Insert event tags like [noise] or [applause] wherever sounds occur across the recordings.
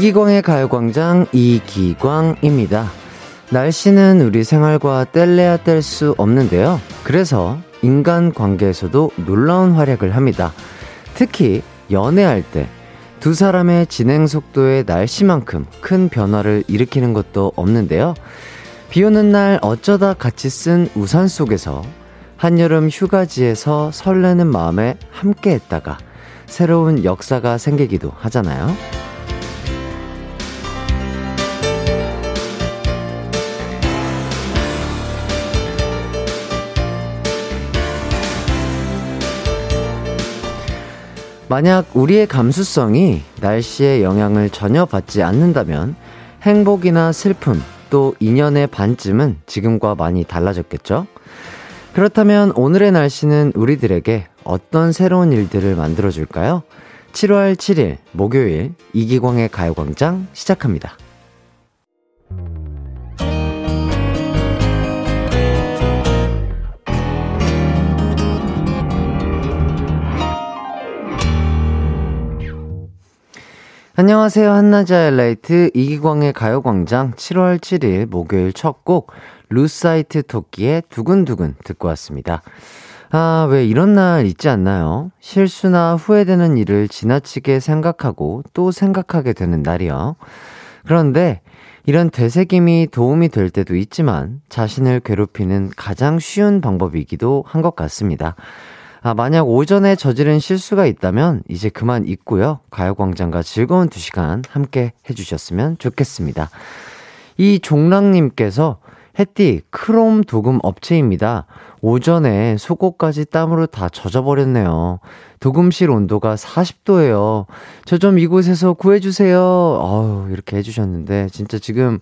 이기광의 가요광장 이기광입니다. 날씨는 우리 생활과 뗄래야 뗄 수 없는데요. 그래서 인간 관계에서도 놀라운 활약을 합니다. 특히 연애할 때 두 사람의 진행 속도의 날씨만큼 큰 변화를 일으키는 것도 없는데요. 비 오는 날 어쩌다 같이 쓴 우산 속에서 한여름 휴가지에서 설레는 마음에 함께 했다가 새로운 역사가 생기기도 하잖아요. 만약 우리의 감수성이 날씨의 영향을 전혀 받지 않는다면 행복이나 슬픔 또 인연의 반쯤은 지금과 많이 달라졌겠죠? 그렇다면 오늘의 날씨는 우리들에게 어떤 새로운 일들을 만들어줄까요? 7월 7일 목요일 이기광의 가요광장 시작합니다. 안녕하세요. 한낮의 하이라이트 이기광의 가요광장 7월 7일 목요일 첫 곡 루사이트 토끼의 두근두근 듣고 왔습니다. 아, 왜 이런 날 있지 않나요? 실수나 후회되는 일을 지나치게 생각하고 또 생각하게 되는 날이요. 그런데 이런 되새김이 도움이 될 때도 있지만 자신을 괴롭히는 가장 쉬운 방법이기도 한 것 같습니다. 아, 만약 오전에 저지른 실수가 있다면 이제 그만 잊고요. 가요광장과 즐거운 두 시간 함께 해주셨으면 좋겠습니다. 이 종랑님께서 햇띠 크롬 도금 업체입니다. 오전에 속옷까지 땀으로 다 젖어버렸네요. 도금실 온도가 40도예요. 저 좀 이곳에서 구해주세요. 어우, 이렇게 해주셨는데, 진짜 지금,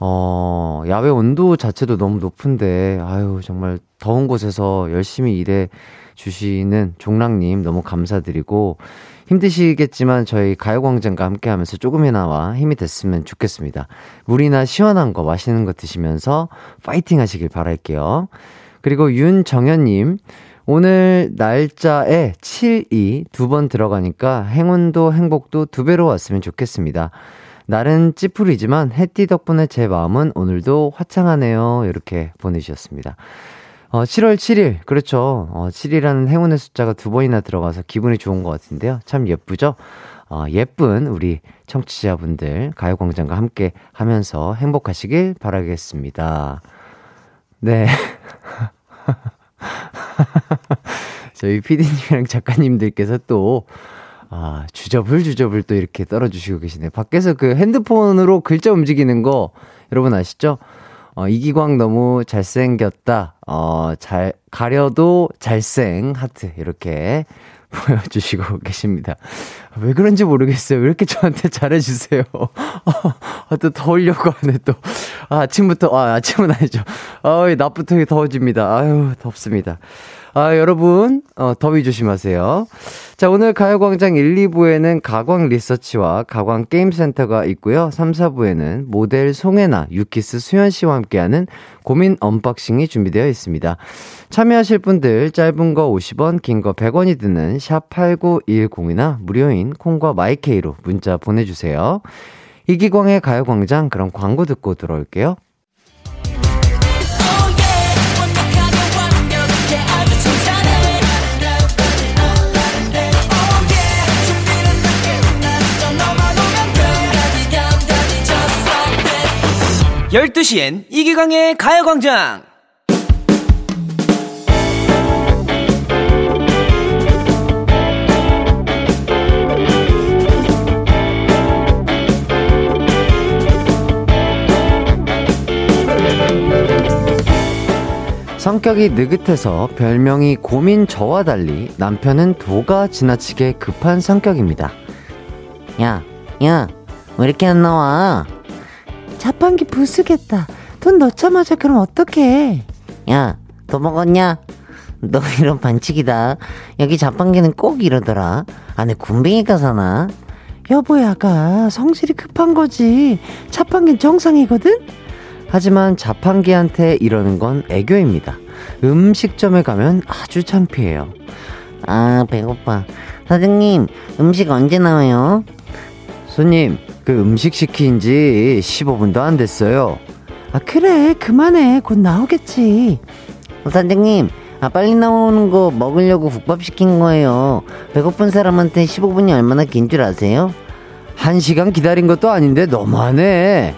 어, 야외 온도 자체도 너무 높은데, 아유, 정말 더운 곳에서 열심히 일해 주시는 종랑님 너무 감사드리고 힘드시겠지만 저희 가요광장과 함께 하면서 조금이나마 힘이 됐으면 좋겠습니다. 물이나 시원한 거 맛있는 거 드시면서 파이팅 하시길 바랄게요. 그리고 윤정현님, 오늘 날짜에 7이 두 번 들어가니까 행운도 행복도 두 배로 왔으면 좋겠습니다. 날은 찌푸리지만 해띠 덕분에 제 마음은 오늘도 화창하네요. 이렇게 보내주셨습니다. 어, 7월 7일. 그렇죠. 어, 7이라는 행운의 숫자가 두 번이나 들어가서 기분이 좋은 것 같은데요. 참 예쁘죠? 어, 예쁜 우리 청취자분들 가요광장과 함께 하면서 행복하시길 바라겠습니다. 네. [laughs] 저희 피디님이랑 작가님들께서 또, 아, 주접을 주접을 또 이렇게 떨어주시고 계시네요. 밖에서 그 핸드폰으로 글자 움직이는 거 여러분 아시죠? 어, 이기광 너무 잘생겼다. 어, 잘, 가려도 잘생 하트. 이렇게 [laughs] 보여주시고 계십니다. 왜 그런지 모르겠어요. 왜 이렇게 저한테 잘해주세요. [laughs] 아, 또 더우려고 하네, 또. 아, 아침부터, 아, 아침은 아니죠. 아, 낮부터 더워집니다. 아유, 덥습니다. 아, 여러분, 어, 더위 조심하세요. 자, 오늘 가요광장 1, 2부에는 가광 리서치와 가광 게임센터가 있고요. 3, 4부에는 모델 송해나, 유키스 수현 씨와 함께하는 고민 언박싱이 준비되어 있습니다. 참여하실 분들 짧은 거 50원, 긴 거 100원이 드는 샵 8910이나 무료인 콩과 마이케이로 문자 보내주세요. 이기광의 가요광장 그럼 광고 듣고 들어올게요. 12시엔 이기광의 가요광장! 성격이 느긋해서 별명이 고민 저와 달리 남편은 도가 지나치게 급한 성격입니다. 야, 야, 왜 이렇게 안 나와? 자판기 부수겠다. 돈 넣자마자 그럼 어떡해. 야, 더 먹었냐? 너 이런 반칙이다. 여기 자판기는 꼭 이러더라. 안에 군뱅이가 사나? 여보야가 성질이 급한 거지. 자판기는 정상이거든? 하지만 자판기한테 이러는 건 애교입니다. 음식점에 가면 아주 창피해요. 아, 배고파. 사장님, 음식 언제 나와요? 손님, 그 음식 시킨 지 15분도 안 됐어요. 아, 그래. 그만해. 곧 나오겠지. 어, 사장님, 아, 빨리 나오는 거 먹으려고 국밥 시킨 거예요. 배고픈 사람한테 15분이 얼마나 긴 줄 아세요? 한 시간 기다린 것도 아닌데 너무하네.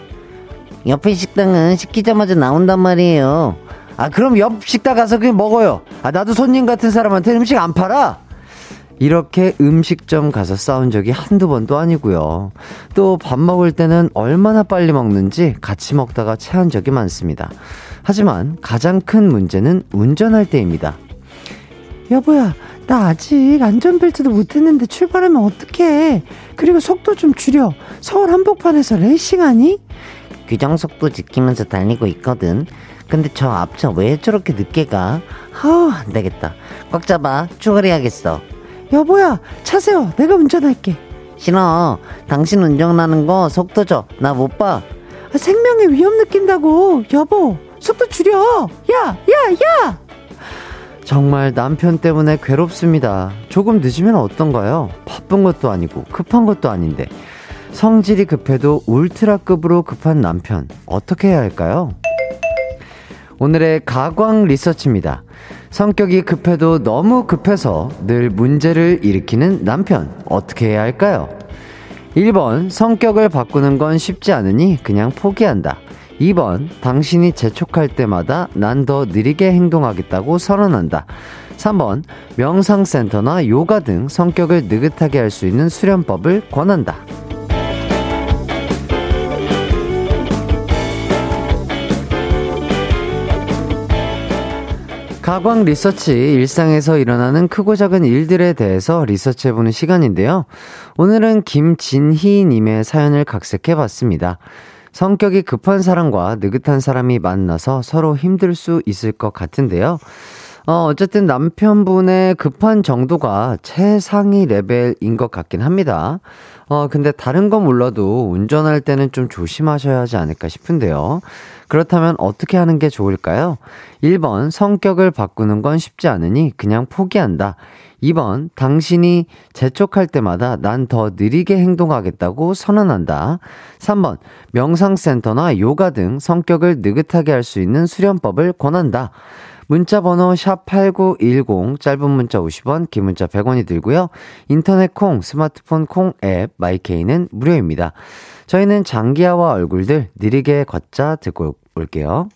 옆에 식당은 시키자마자 나온단 말이에요. 아, 그럼 옆 식당 가서 그냥 먹어요. 아, 나도 손님 같은 사람한테 음식 안 팔아. 이렇게 음식점 가서 싸운 적이 한두 번도 아니고요. 또 밥 먹을 때는 얼마나 빨리 먹는지 같이 먹다가 체한 적이 많습니다. 하지만 가장 큰 문제는 운전할 때입니다. 여보야, 나 아직 안전벨트도 못했는데 출발하면 어떡해. 그리고 속도 좀 줄여. 서울 한복판에서 레이싱하니? 규정 속도 지키면서 달리고 있거든. 근데 저 앞차 왜 저렇게 늦게 가? 아, 안 되겠다. 꽉 잡아. 출발해야겠어. 여보야, 차 세워. 내가 운전할게. 싫어. 당신 운전하는 거 속도 줘. 나 못 봐. 아, 생명의 위험 느낀다고. 여보, 속도 줄여. 야, 야, 야! 정말 남편 때문에 괴롭습니다. 조금 늦으면 어떤가요? 바쁜 것도 아니고 급한 것도 아닌데 성질이 급해도 울트라급으로 급한 남편 어떻게 해야 할까요? 오늘의 가광 리서치입니다. 성격이 급해도 너무 급해서 늘 문제를 일으키는 남편 어떻게 해야 할까요? 1번 성격을 바꾸는 건 쉽지 않으니 그냥 포기한다. 2번, 당신이 재촉할 때마다 난 더 느리게 행동하겠다고 선언한다. 3번, 명상센터나 요가 등 성격을 느긋하게 할 수 있는 수련법을 권한다. 가광 리서치 일상에서 일어나는 크고 작은 일들에 대해서 리서치해보는 시간인데요. 오늘은 김진희님의 사연을 각색해봤습니다. 성격이 급한 사람과 느긋한 사람이 만나서 서로 힘들 수 있을 것 같은데요. 어, 어쨌든 남편분의 급한 정도가 최상위 레벨인 것 같긴 합니다. 어, 근데 다른 건 몰라도 운전할 때는 좀 조심하셔야 하지 않을까 싶은데요. 그렇다면 어떻게 하는 게 좋을까요? 1번, 성격을 바꾸는 건 쉽지 않으니 그냥 포기한다. 2번, 당신이 재촉할 때마다 난 더 느리게 행동하겠다고 선언한다. 3번, 명상센터나 요가 등 성격을 느긋하게 할 수 있는 수련법을 권한다. 문자 번호 샵8910 짧은 문자 50원, 긴 문자 100원이 들고요. 인터넷 콩, 스마트폰 콩 앱 마이케이는 무료입니다. 저희는 장기하와 얼굴들 느리게 걷자 듣고 올게요.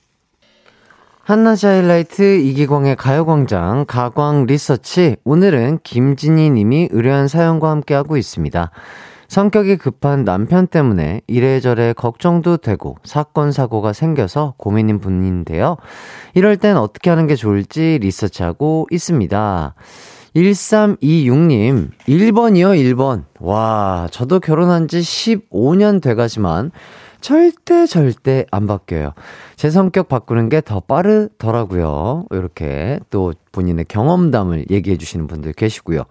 한낮 하이라이트 이기광의 가요광장 가광 리서치 오늘은 김진희 님이 의뢰한 사연과 함께하고 있습니다. 성격이 급한 남편 때문에 이래저래 걱정도 되고 사건 사고가 생겨서 고민인 분인데요. 이럴 땐 어떻게 하는 게 좋을지 리서치하고 있습니다. 1326님, 1번이요, 1번. 와, 저도 결혼한 지 15년 돼가지만 절대 절대 안 바뀌어요. 제 성격 바꾸는 게 더 빠르더라고요. 이렇게 또 본인의 경험담을 얘기해 주시는 분들 계시고요.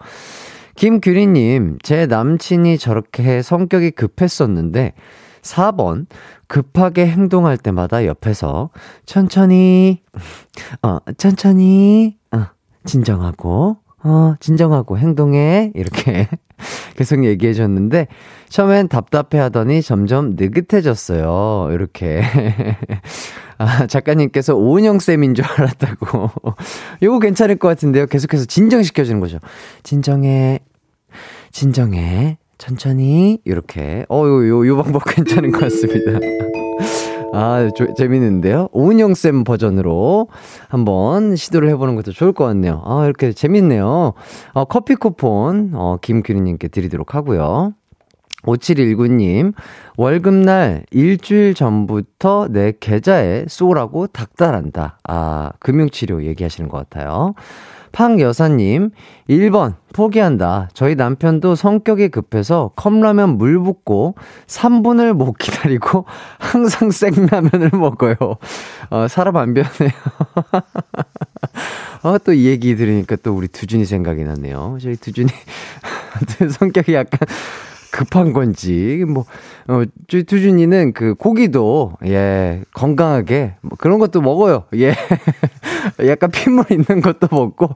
김규리님, 제 남친이 저렇게 성격이 급했었는데, 4번, 급하게 행동할 때마다 옆에서, 천천히, [laughs] 어, 천천히, 어, 진정하고, 어, 진정하고 행동해. 이렇게 [laughs] 계속 얘기해 줬는데, 처음엔 답답해 하더니 점점 느긋해졌어요. 이렇게. [laughs] 아, 작가님께서 오은영 쌤인 줄 알았다고. [laughs] 요거 괜찮을 것 같은데요. 계속해서 진정시켜주는 거죠. 진정해. 진정해. 천천히. 이렇게. 어, 요, 요, 요 방법 [laughs] 괜찮은 것 같습니다. [laughs] 아, 조, 재밌는데요? 오은영 쌤 버전으로 한번 시도를 해보는 것도 좋을 것 같네요. 아, 이렇게 재밌네요. 어, 커피 쿠폰, 어, 김규리님께 드리도록 하고요. 5719님, 월급날 일주일 전부터 내 계좌에 쏘라고 닥달한다. 아, 금융치료 얘기하시는 것 같아요. 팡 여사님, 1번, 포기한다. 저희 남편도 성격이 급해서 컵라면 물 붓고 3분을 못 기다리고 [laughs] 항상 생라면을 먹어요. 어, 사람 안 변해요. [laughs] 어, 또 이 얘기 들으니까 또 우리 두준이 생각이 났네요. 저희 두준이 [laughs] 성격이 약간 급한 건지, 뭐, 어, 두준이는 그 고기도, 예, 건강하게, 뭐 그런 것도 먹어요. 예. [laughs] 약간 핏물 있는 것도 먹고,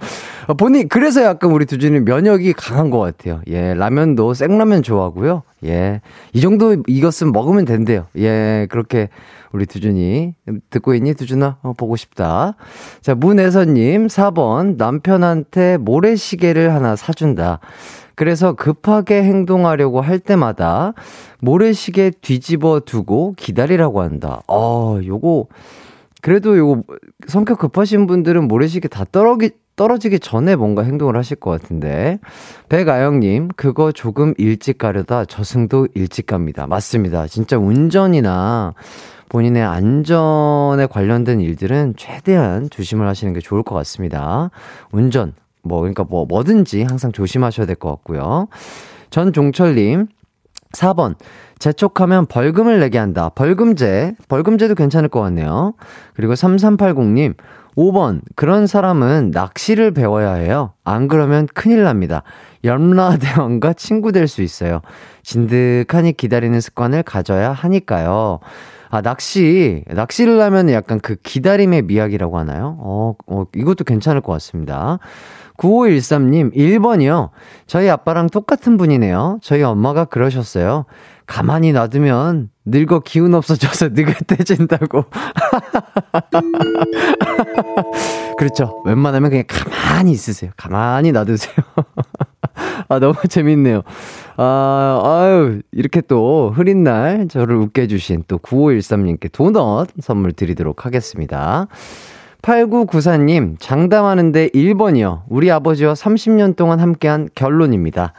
어, 본인, 그래서 약간 우리 두준이 면역이 강한 것 같아요. 예, 라면도 생라면 좋아하고요. 예, 이 정도 익었으면 먹으면 된대요. 예, 그렇게 우리 두준이. 듣고 있니, 두준아? 어, 보고 싶다. 자, 문혜선님, 4번. 남편한테 모래시계를 하나 사준다. 그래서 급하게 행동하려고 할 때마다 모래시계 뒤집어 두고 기다리라고 한다. 어, 요거, 그래도 요거 성격 급하신 분들은 모래시계 다 떨어기, 떨어지기 전에 뭔가 행동을 하실 것 같은데. 백아영님, 그거 조금 일찍 가려다 저승도 일찍 갑니다. 맞습니다. 진짜 운전이나 본인의 안전에 관련된 일들은 최대한 조심을 하시는 게 좋을 것 같습니다. 운전, 뭐, 그러니까 뭐, 뭐든지 항상 조심하셔야 될 것 같고요. 전종철님, 4번. 재촉하면 벌금을 내게 한다. 벌금제. 벌금제도 괜찮을 것 같네요. 그리고 3380님, 5번. 그런 사람은 낚시를 배워야 해요. 안 그러면 큰일 납니다. 염라대왕과 친구 될 수 있어요. 진득하니 기다리는 습관을 가져야 하니까요. 아, 낚시. 낚시를 하면 약간 그 기다림의 미학이라고 하나요? 어, 어, 이것도 괜찮을 것 같습니다. 9513님, 1번이요. 저희 아빠랑 똑같은 분이네요. 저희 엄마가 그러셨어요. 가만히 놔두면 늙어 기운 없어져서 [laughs] 느긋해진다고. [laughs] 그렇죠. 웬만하면 그냥 가만히 있으세요. 가만히 놔두세요. [laughs] 아, 너무 재밌네요. 아, 아유, 이렇게 또 흐린 날 저를 웃게 해주신 또 9513님께 도넛 선물 드리도록 하겠습니다. 8994님, 장담하는데 1번이요. 우리 아버지와 30년 동안 함께한 결론입니다.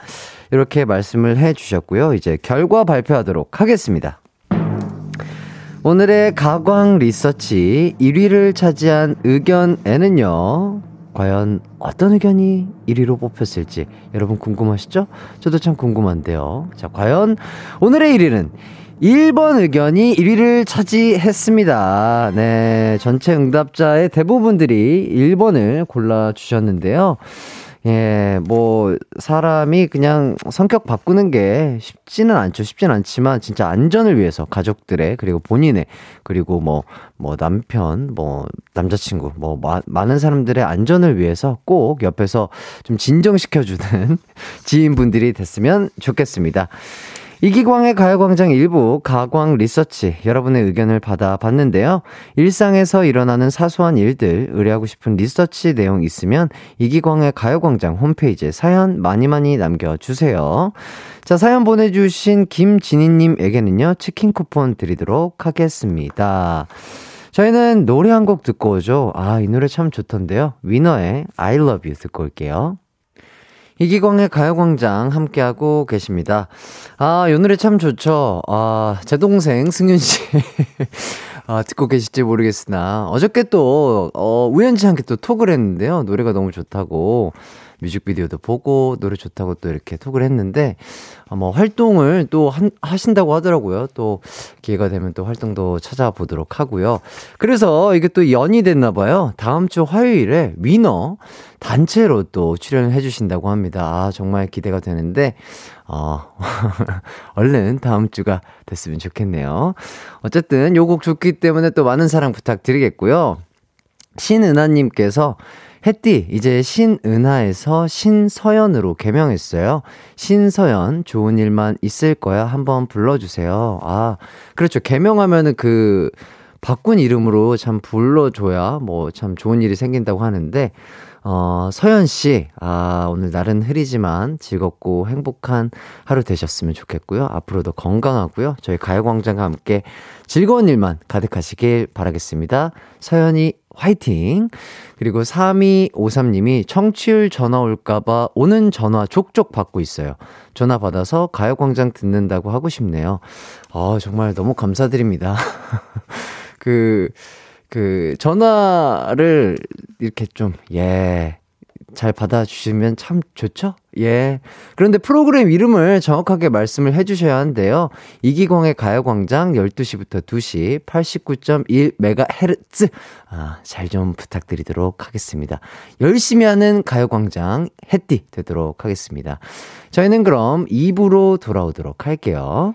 이렇게 말씀을 해 주셨고요. 이제 결과 발표하도록 하겠습니다. 오늘의 가광 리서치 1위를 차지한 의견에는요. 과연 어떤 의견이 1위로 뽑혔을지 여러분 궁금하시죠? 저도 참 궁금한데요. 자, 과연 오늘의 1위는 1번 의견이 1위를 차지했습니다. 네, 전체 응답자의 대부분들이 1번을 골라주셨는데요. 예, 뭐, 사람이 그냥 성격 바꾸는 게 쉽지는 않죠. 쉽지는 않지만, 진짜 안전을 위해서 가족들의, 그리고 본인의, 그리고 뭐, 뭐, 남편, 뭐, 남자친구, 뭐, 마, 많은 사람들의 안전을 위해서 꼭 옆에서 좀 진정시켜주는 [laughs] 지인분들이 됐으면 좋겠습니다. 이기광의 가요광장 일부 가광 리서치 여러분의 의견을 받아봤는데요. 일상에서 일어나는 사소한 일들 의뢰하고 싶은 리서치 내용 있으면 이기광의 가요광장 홈페이지에 사연 많이 많이 남겨주세요. 자, 사연 보내주신 김진희님에게는요, 치킨 쿠폰 드리도록 하겠습니다. 저희는 노래 한 곡 듣고 오죠. 아, 이 노래 참 좋던데요. 위너의 I love you 듣고 올게요. 이기광의 가요광장 함께하고 계십니다. 아, 이 노래 참 좋죠. 아, 제 동생 승윤 씨. [laughs] 아, 듣고 계실지 모르겠으나, 어저께 또, 어, 우연치 않게 또 톡을 했는데요. 노래가 너무 좋다고. 뮤직비디오도 보고 노래 좋다고 또 이렇게 톡을 했는데 어, 뭐 활동을 또 한, 하신다고 하더라고요. 또 기회가 되면 또 활동도 찾아보도록 하고요. 그래서 이게 또 연이 됐나 봐요. 다음 주 화요일에 위너 단체로 또 출연을 해주신다고 합니다. 아, 정말 기대가 되는데, 어, [laughs] 얼른 다음 주가 됐으면 좋겠네요. 어쨌든 요곡 좋기 때문에 또 많은 사랑 부탁드리겠고요. 신은하님께서 햇띠, 이제 신은하에서 신서연으로 개명했어요. 신서연, 좋은 일만 있을 거야. 한번 불러주세요. 아, 그렇죠. 개명하면은 그, 바꾼 이름으로 참 불러줘야 뭐 참 좋은 일이 생긴다고 하는데, 어, 서연 씨, 아, 오늘 날은 흐리지만 즐겁고 행복한 하루 되셨으면 좋겠고요. 앞으로도 건강하고요. 저희 가요광장과 함께 즐거운 일만 가득하시길 바라겠습니다. 서연이 화이팅! 그리고 3253님이 청취율 전화 올까봐 오는 전화 족족 받고 있어요. 전화 받아서 가요광장 듣는다고 하고 싶네요. 아, 정말 너무 감사드립니다. [laughs] 그, 그, 전화를 이렇게 좀, 예, 잘 받아주시면 참 좋죠? 예. 그런데 프로그램 이름을 정확하게 말씀을 해주셔야 하는데요. 이기광의 가요광장 12시부터 2시 89.1MHz. 아, 잘 좀 부탁드리도록 하겠습니다. 열심히 하는 가요광장 해띠 되도록 하겠습니다. 저희는 그럼 2부로 돌아오도록 할게요.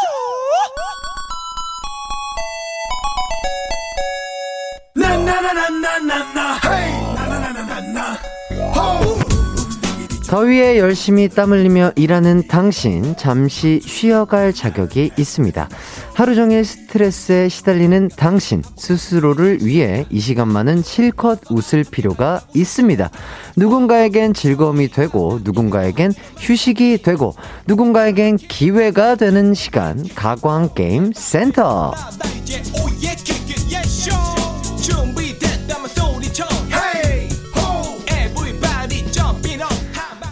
더위에 열심히 땀 흘리며 일하는 당신 잠시 쉬어갈 자격이 있습니다. 하루 종일 스트레스에 시달리는 당신 스스로를 위해 이 시간만은 실컷 웃을 필요가 있습니다. 누군가에겐 즐거움이 되고 누군가에겐 휴식이 되고 누군가에겐 기회가 되는 시간 가광 게임 센터.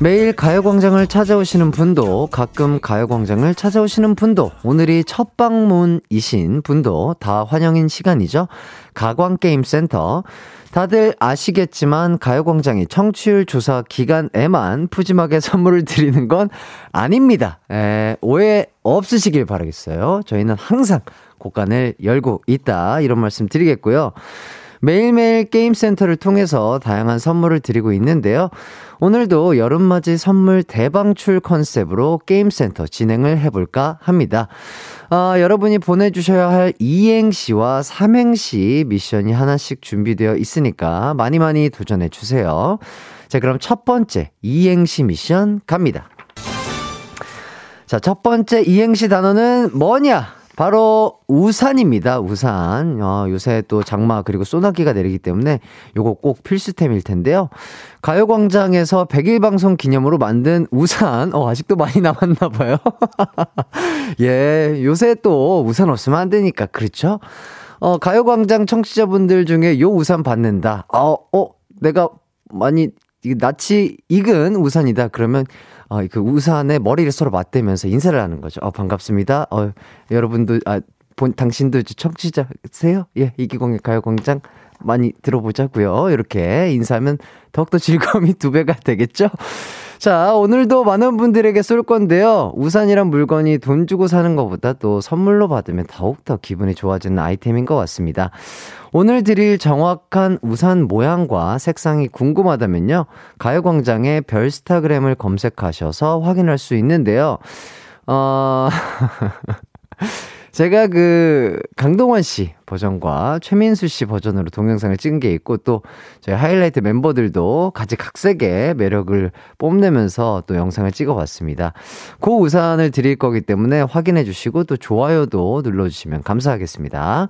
매일 가요광장을 찾아오시는 분도 가끔 가요광장을 찾아오시는 분도 오늘이 첫 방문이신 분도 다 환영인 시간이죠. 가광게임센터. 다들 아시겠지만 가요광장이 청취율 조사 기간에만 푸짐하게 [laughs] 선물을 드리는 건 아닙니다. 에, 오해 없으시길 바라겠어요. 저희는 항상 곳간을 열고 있다. 이런 말씀 드리겠고요. 매일매일 게임센터를 통해서 다양한 선물을 드리고 있는데요. 오늘도 여름맞이 선물 대방출 컨셉으로 게임센터 진행을 해볼까 합니다. 아, 여러분이 보내주셔야 할 이행시와 삼행시 미션이 하나씩 준비되어 있으니까 많이 많이 도전해주세요. 자, 그럼 첫 번째 이행시 미션 갑니다. 자, 첫 번째 이행시 단어는 뭐냐? 바로 우산입니다. 우산. 어, 요새 또 장마 그리고 소나기가 내리기 때문에 요거 꼭 필수템일 텐데요. 가요광장에서 100일 방송 기념으로 만든 우산. 어, 아직도 많이 남았나 봐요. [laughs] 예, 요새 또 우산 없으면 안 되니까. 그렇죠? 어, 가요광장 청취자분들 중에 요 우산 받는다. 어, 어, 내가 많이 낯이 익은 우산이다. 그러면 어, 그 우산에 머리를 서로 맞대면서 인사를 하는 거죠. 어, 반갑습니다. 어, 여러분도, 아, 본, 당신도 청취자세요? 예, 이기광의 가요광장 많이 들어보자고요 이렇게 인사하면 더욱더 즐거움이 두 배가 되겠죠? 자, 오늘도 많은 분들에게 쏠 건데요. 우산이란 물건이 돈 주고 사는 것보다 또 선물로 받으면 더욱더 기분이 좋아지는 아이템인 것 같습니다. 오늘 드릴 정확한 우산 모양과 색상이 궁금하다면요. 가요광장의 별스타그램을 검색하셔서 확인할 수 있는데요. 어, [laughs] 제가 그 강동원 씨 버전과 최민수 씨 버전으로 동영상을 찍은 게 있고 또 저희 하이라이트 멤버들도 같이 각색의 매력을 뽐내면서 또 영상을 찍어 봤습니다. 그 우산을 드릴 거기 때문에 확인해 주시고 또 좋아요도 눌러 주시면 감사하겠습니다.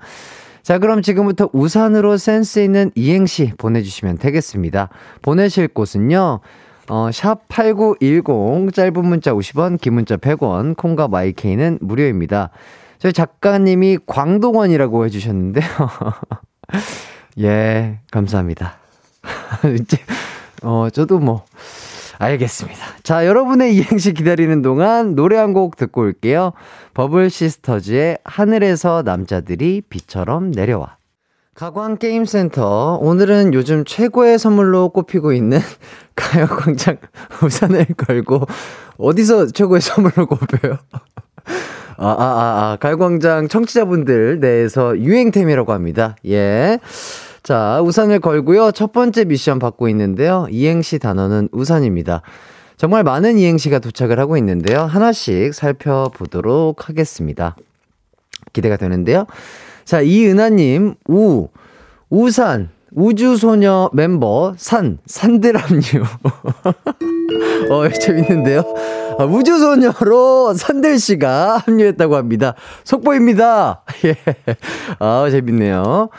자, 그럼 지금부터 우산으로 센스 있는 이행시 보내주시면 되겠습니다. 보내실 곳은요, 어, 샵8910, 짧은 문자 50원, 긴 문자 100원, 콩과 마이케이는 무료입니다. 저희 작가님이 광동원이라고 해주셨는데요. [laughs] 예, 감사합니다. [laughs] 이제, 어, 저도 뭐, 알겠습니다. 자, 여러분의 이행시 기다리는 동안 노래 한 곡 듣고 올게요. 버블 시스터즈의 하늘에서 남자들이 비처럼 내려와. 가광 게임센터. 오늘은 요즘 최고의 선물로 꼽히고 있는 [laughs] 가요광장 우산을 걸고 어디서 최고의 선물로 꼽혀요? [laughs] 아, 아, 아, 아, 가요광장 청취자분들 내에서 유행템이라고 합니다. 예. 자, 우산을 걸고요. 첫 번째 미션 받고 있는데요. 이행시 단어는 우산입니다. 정말 많은 이행시가 도착을 하고 있는데요. 하나씩 살펴보도록 하겠습니다. 기대가 되는데요. 자, 이은하님, 우, 우산, 우주소녀 멤버, 산, 산들압류. [laughs] 어, 재밌는데요. 아, 우주소녀로 산들씨가 합류했다고 합니다. 속보입니다. [laughs] 예. 아, 재밌네요.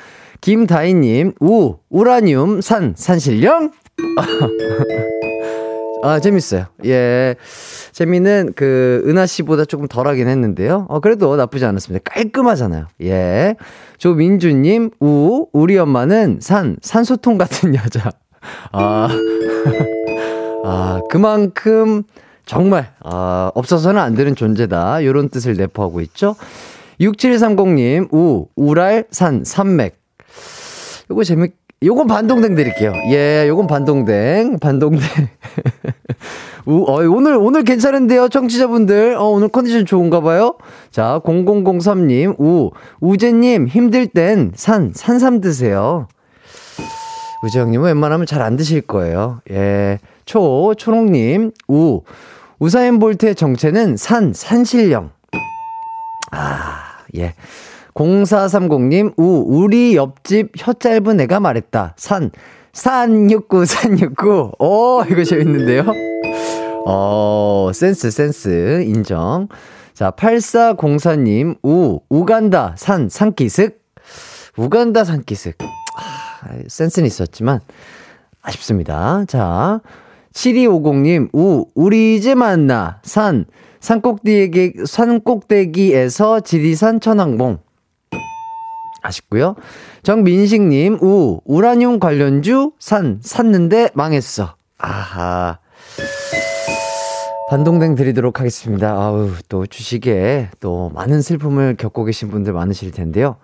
김다희님, 우, 우라늄, 산, 산신령? [laughs] 아, 재밌어요. 예. 재미는 그, 은하 씨보다 조금 덜 하긴 했는데요. 어, 그래도 나쁘지 않았습니다. 깔끔하잖아요. 예. 조민주님, 우, 우리 엄마는 산, 산소통 같은 [laughs] 여자. 아, [laughs] 아, 그만큼 정말, 아, 없어서는 안 되는 존재다. 요런 뜻을 내포하고 있죠. 6730님, 우, 우랄, 산, 산맥. 요거 재밌, 요건 반동댕 드릴게요. 예, 요건 반동댕, 반동댕. [laughs] 우, 어, 오늘, 오늘 괜찮은데요, 청취자분들. 어, 오늘 컨디션 좋은가 봐요? 자, 0003님, 우, 우재님, 힘들 땐 산, 산삼 드세요. 우재 형님은 웬만하면 잘 안 드실 거예요. 예. 초, 초롱님, 우, 우사인 볼트의 정체는 산, 산신령. 아, 예. 0430님, 우, 우리 옆집 혀 짧은 애가 말했다. 산, 산69, [laughs] 산69. 오, 이거 재밌는데요? 어, 센스, 센스, 인정. 자, 8404님, 우, 우간다, 산, 산기슭. 우간다, 산기슭. 아, 센스는 있었지만, 아쉽습니다. 자, 7250님, 우, 우리 이제 만나, 산, 산꼭대기, 산꼭대기에서 지리산 천왕봉. 아쉽고요 정민식님, 우, 우라늄 관련주, 산, 샀는데 망했어. 아하. 반동댕 드리도록 하겠습니다. 아우, 또 주식에 또 많은 슬픔을 겪고 계신 분들 많으실 텐데요.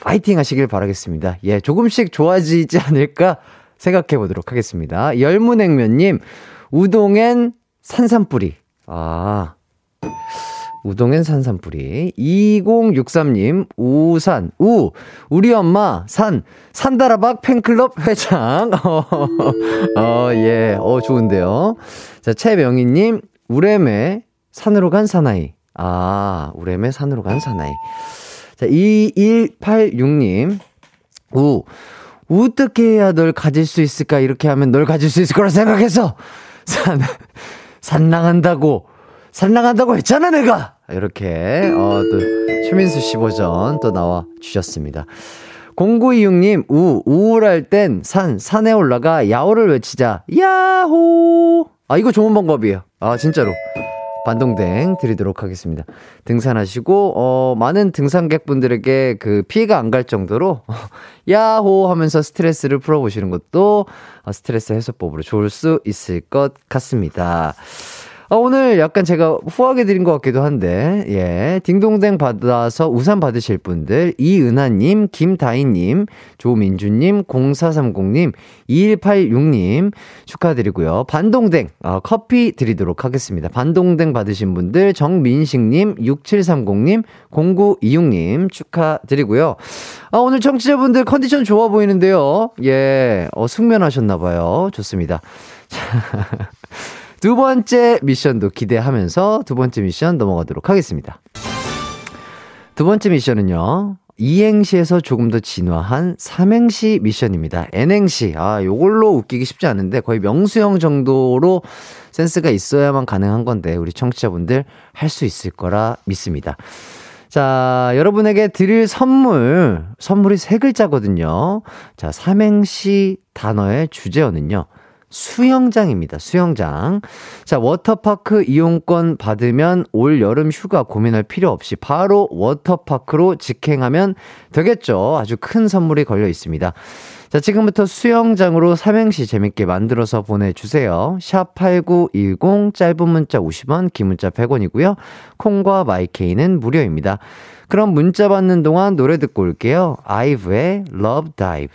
파이팅 하시길 바라겠습니다. 예, 조금씩 좋아지지 않을까 생각해 보도록 하겠습니다. 열무냉면님, 우동엔 산삼뿌리. 아, 우동엔 산삼뿌리. 2063님, 우산, 우, 우리 엄마, 산, 산다라박 팬클럽 회장. [laughs] 어, 예, 어, 좋은데요. 자, 최명희님, 우레메, 산으로 간 사나이. 아, 우레메, 산으로 간 사나이. 자, 2186님, 우, 어떻게 해야 널 가질 수 있을까? 이렇게 하면 널 가질 수 있을 거라 생각해서, 산, 산 나간다고, 산 나간다고 했잖아, 내가! 이렇게, 어, 또, 최민수 씨 버전 또 나와 주셨습니다. 0926님, 우, 우울할 땐 산, 산에 올라가 야호를 외치자. 야호! 아, 이거 좋은 방법이에요. 아, 진짜로. 반동댕 드리도록 하겠습니다. 등산하시고, 어, 많은 등산객분들에게 그 피해가 안 갈 정도로, [laughs] 야호 하면서 스트레스를 풀어보시는 것도 어, 스트레스 해소법으로 좋을 수 있을 것 같습니다. 아, 오늘 약간 제가 후하게 드린 것 같기도 한데, 예. 딩동댕 받아서 우산 받으실 분들, 이은하님, 김다희님, 조민주님, 0430님, 2186님 축하드리고요. 반동댕, 어, 커피 드리도록 하겠습니다. 반동댕 받으신 분들, 정민식님, 6730님, 0926님 축하드리고요. 아, 오늘 청취자분들 컨디션 좋아 보이는데요. 예, 어, 숙면하셨나봐요. 좋습니다. [laughs] 두 번째 미션도 기대하면서 두 번째 미션 넘어가도록 하겠습니다. 두 번째 미션은요. 이행시에서 조금 더 진화한 삼행시 미션입니다. N행시. 아, 요걸로 웃기기 쉽지 않은데 거의 명수형 정도로 센스가 있어야만 가능한 건데 우리 청취자분들 할 수 있을 거라 믿습니다. 자, 여러분에게 드릴 선물, 선물이 세 글자거든요. 자, 삼행시 단어의 주제어는요. 수영장입니다. 수영장. 자, 워터파크 이용권 받으면 올 여름 휴가 고민할 필요 없이 바로 워터파크로 직행하면 되겠죠. 아주 큰 선물이 걸려 있습니다. 자, 지금부터 수영장으로 삼행시 재밌게 만들어서 보내주세요. 샵 8910, 짧은 문자 50원, 긴 문자 100원이고요. 콩과 마이케이는 무료입니다. 그럼 문자 받는 동안 노래 듣고 올게요. 아이브의 Love Dive.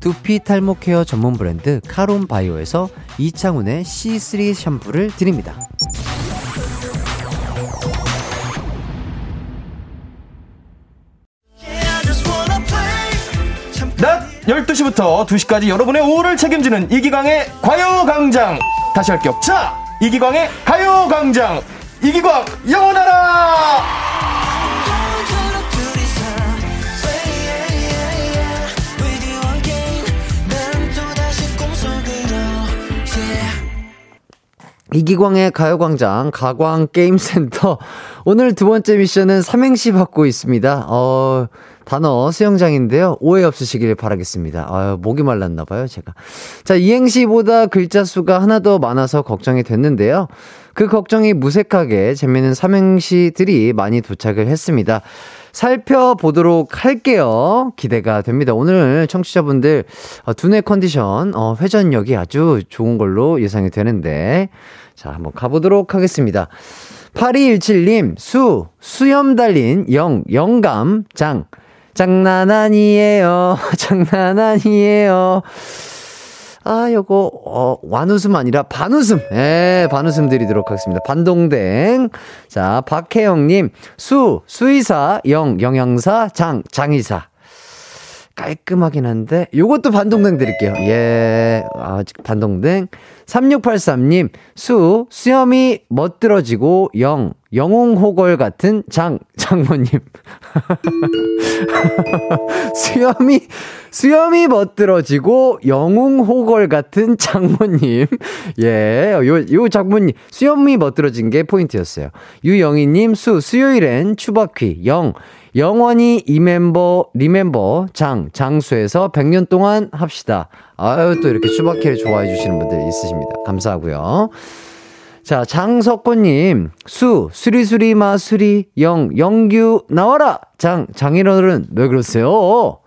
두피 탈모 케어 전문 브랜드 카론 바이오에서 이창훈의 C3 샴푸를 드립니다. 낮 12시부터 2시까지 여러분의 오후를 책임지는 이기광의 과요광장. 다시 할게요 자 이기광의 가요광장. 이기광 영원하라 이기광의 가요광장 가광게임센터 [laughs] 오늘 두 번째 미션은 삼행시 받고 있습니다. 어, 단어 수영장인데요. 오해 없으시길 바라겠습니다. 아유, 목이 말랐나 봐요, 제가. 자, 이행시보다 글자 수가 하나 더 많아서 걱정이 됐는데요. 그 걱정이 무색하게 재미있는 삼행시들이 많이 도착을 했습니다. 살펴보도록 할게요. 기대가 됩니다. 오늘 청취자분들 어, 두뇌 컨디션, 어, 회전력이 아주 좋은 걸로 예상이 되는데, 자, 한번 가보도록 하겠습니다. 8217님, 수, 수염 달린 영, 영감, 장. 장난 아니에요. [laughs] 장난 아니에요. 아, 요거, 어, 완웃음 아니라 반웃음. 예, 반웃음 드리도록 하겠습니다. 반동댕. 자, 박혜영님, 수, 수의사, 영, 영양사, 장, 장의사. 깔끔하긴 한데, 요것도 반동댕 드릴게요. 예, 아직 반동댕. 3683님, 수, 수염이 멋들어지고, 영, 영웅호걸 같은 장, 장모님. [laughs] 수염이, 수염이 멋들어지고, 영웅호걸 같은 장모님. 예, 요, 요 장모님. 수염이 멋들어진 게 포인트였어요. 유영희 님, 수, 수요일엔 추바퀴, 영, 영원히 이 멤버, 리멤버, 장, 장수에서 100년 동안 합시다. 아유, 또 이렇게 추바퀴를 좋아해 주시는 분들 있으십니다. 감사하고요. 자, 장석권님, 수, 수리수리 마수리, 영, 영규, 나와라! 장, 장인어른, 왜 그러세요?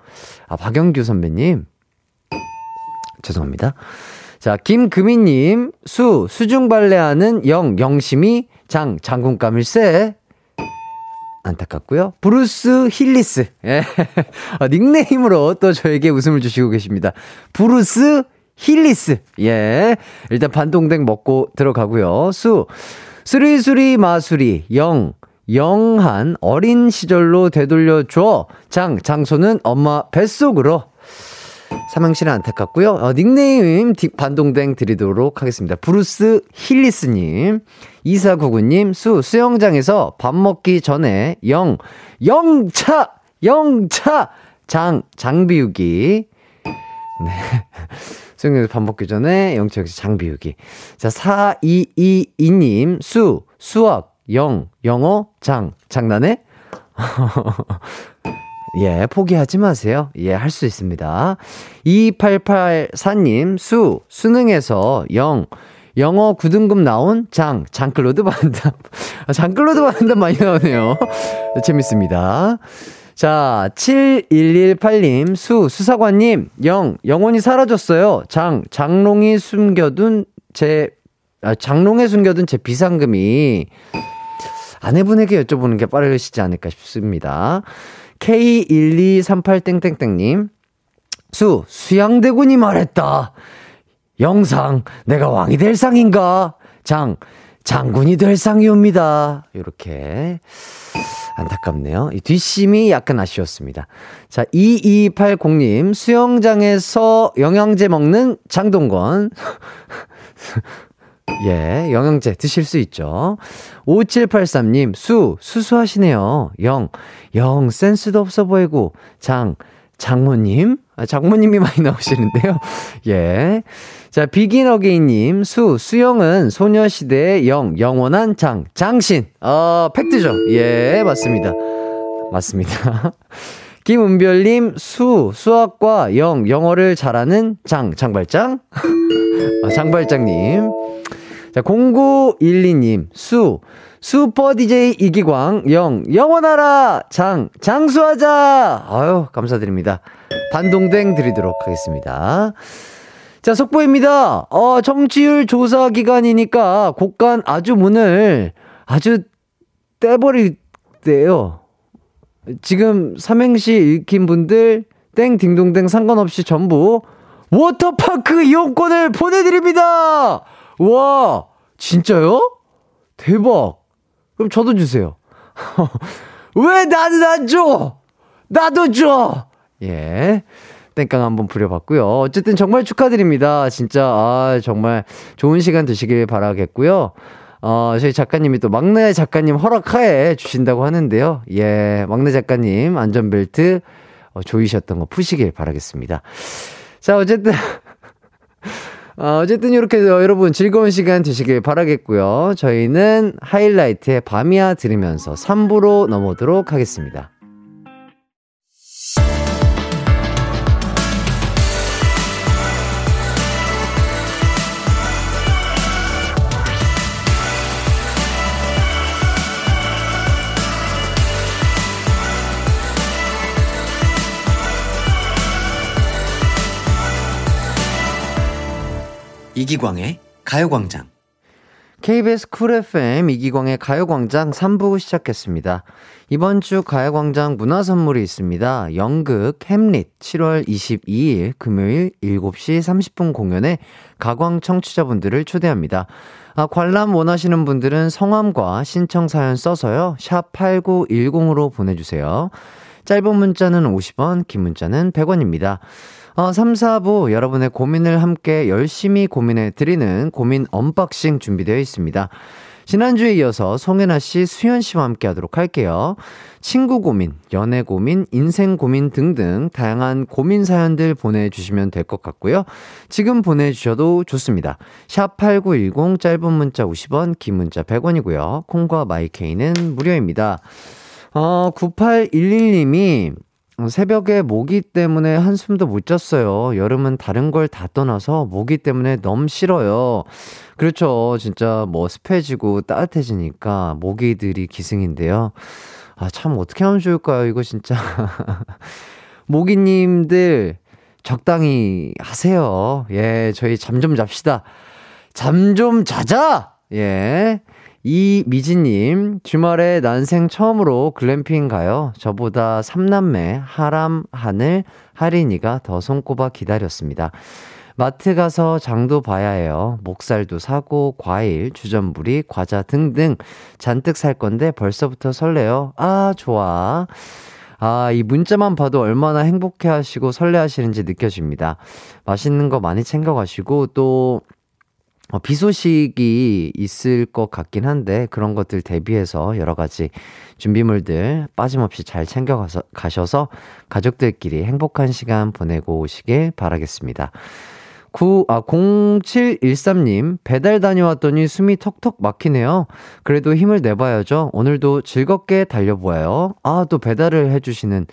아, 박영규 선배님. 죄송합니다. 자, 김금희님, 수, 수중발레하는 영, 영심이, 장, 장군감일세. 안타깝고요. 브루스 힐리스. 예. 아, [laughs] 닉네임으로 또 저에게 웃음을 주시고 계십니다. 브루스 힐리스. 예. 일단 반동댕 먹고 들어가고요. 수. 수리수리 마수리. 영. 영한 어린 시절로 되돌려줘. 장. 장소는 엄마 뱃속으로. 삼행시는 안타깝고요. 어, 닉네임 반동댕 드리도록 하겠습니다. 브루스 힐리스님, 이사구구님, 수, 수영장에서 밥 먹기 전에 영, 영차! 영차! 장, 장비우기. 네. [laughs] 수영장에서 밥 먹기 전에 영차 역시 장비우기. 자, 4222님, 수, 수학, 영, 영어, 장, 장난해? [laughs] 예, 포기하지 마세요. 예, 할 수 있습니다. 2884님, 수, 수능에서 영, 영어 9등급 나온 장, 장클로드 반답. 아, 장클로드 반답 많이 나오네요. 재밌습니다. 자, 7118님, 수, 수사관님, 영, 영혼이 사라졌어요. 장, 장롱이 숨겨둔 제, 아, 장롱에 숨겨둔 제 비상금이 아내분에게 여쭤보는 게 빠르시지 않을까 싶습니다. K1238땡땡땡님, 수, 수양대군이 말했다. 영상, 내가 왕이 될 상인가? 장, 장군이 될 상이옵니다. 이렇게. 안타깝네요. 이 뒷심이 약간 아쉬웠습니다. 자, 2280님, 수영장에서 영양제 먹는 장동건. 예, 영양제 드실 수 있죠. 5783님, 수, 수수하시네요. 영, 영, 센스도 없어 보이고, 장, 장모님? 아, 장모님이 많이 나오시는데요. [laughs] 예. 자, 비긴 어게인님, 수, 수영은 소녀시대의 영, 영원한 장, 장신. 어, 팩트죠. 예, 맞습니다. 맞습니다. [laughs] 김은별님, 수, 수학과 영, 영어를 잘하는 장, 장발장? [laughs] 아, 장발장님. 자, 0912님, 수, 슈퍼 DJ 이기광, 영, 영원하라! 장, 장수하자! 아유, 감사드립니다. 반동댕 드리도록 하겠습니다. 자, 속보입니다. 어, 정치율 조사 기간이니까 곡간 아주 문을 아주 떼버릴 때요. 지금 삼행시 읽힌 분들, 땡, 딩동댕 상관없이 전부 워터파크 이용권을 보내드립니다! 와, 진짜요? 대박. 그럼 저도 주세요. [laughs] 왜 나는 안 줘? 나도 줘! 예. 땡깡 한번 부려봤고요. 어쨌든 정말 축하드립니다. 진짜, 아, 정말 좋은 시간 되시길 바라겠고요. 어, 저희 작가님이 또 막내 작가님 허락하에 주신다고 하는데요. 예, 막내 작가님 안전벨트 어, 조이셨던 거 푸시길 바라겠습니다. 자, 어쨌든. 어, 어쨌든 이렇게 여러분 즐거운 시간 되시길 바라겠고요. 저희는 하이라이트의 밤이야 들으면서 3부로 넘어오도록 하겠습니다. 이기광의 가요광장. KBS 쿨 FM 이기광의 가요광장 3부 시작했습니다. 이번 주 가요광장 문화 선물이 있습니다. 연극 햄릿 7월 22일 금요일 7시 30분 공연에 가광 청취자분들을 초대합니다. 아, 관람 원하시는 분들은 성함과 신청 사연 써서요. 샵 8910으로 보내주세요. 짧은 문자는 50원, 긴 문자는 100원입니다. 어, 3, 4부 여러분의 고민을 함께 열심히 고민해 드리는 고민 언박싱 준비되어 있습니다. 지난주에 이어서 송혜나 씨, 수현 씨와 함께 하도록 할게요. 친구 고민, 연애 고민, 인생 고민 등등 다양한 고민 사연들 보내주시면 될 것 같고요. 지금 보내주셔도 좋습니다. 샵 8910 짧은 문자 50원, 긴 문자 100원이고요. 콩과 my K는 무료입니다. 어, 9811님이 새벽에 모기 때문에 한숨도 못 잤어요. 여름은 다른 걸 다 떠나서 모기 때문에 너무 싫어요. 그렇죠. 진짜 뭐 습해지고 따뜻해지니까 모기들이 기승인데요. 아, 참 어떻게 하면 좋을까요? 이거 진짜. [laughs] 모기님들 적당히 하세요. 예, 저희 잠 좀 잡시다. 잠 좀 자자! 예. 이미지님, 주말에 난생 처음으로 글램핑 가요. 저보다 삼남매, 하람, 하늘, 하린이가 더 손꼽아 기다렸습니다. 마트 가서 장도 봐야 해요. 목살도 사고, 과일, 주전부리, 과자 등등 잔뜩 살 건데 벌써부터 설레요. 아, 좋아. 아, 이 문자만 봐도 얼마나 행복해 하시고 설레 하시는지 느껴집니다. 맛있는 거 많이 챙겨 가시고, 또, 어, 비 소식이 있을 것 같긴 한데 그런 것들 대비해서 여러 가지 준비물들 빠짐없이 잘 챙겨가서 가셔서 가족들끼리 행복한 시간 보내고 오시길 바라겠습니다. 9, 아, 0713님, 배달 다녀왔더니 숨이 턱턱 막히네요. 그래도 힘을 내봐야죠. 오늘도 즐겁게 달려보아요. 아, 또 배달을 해주시는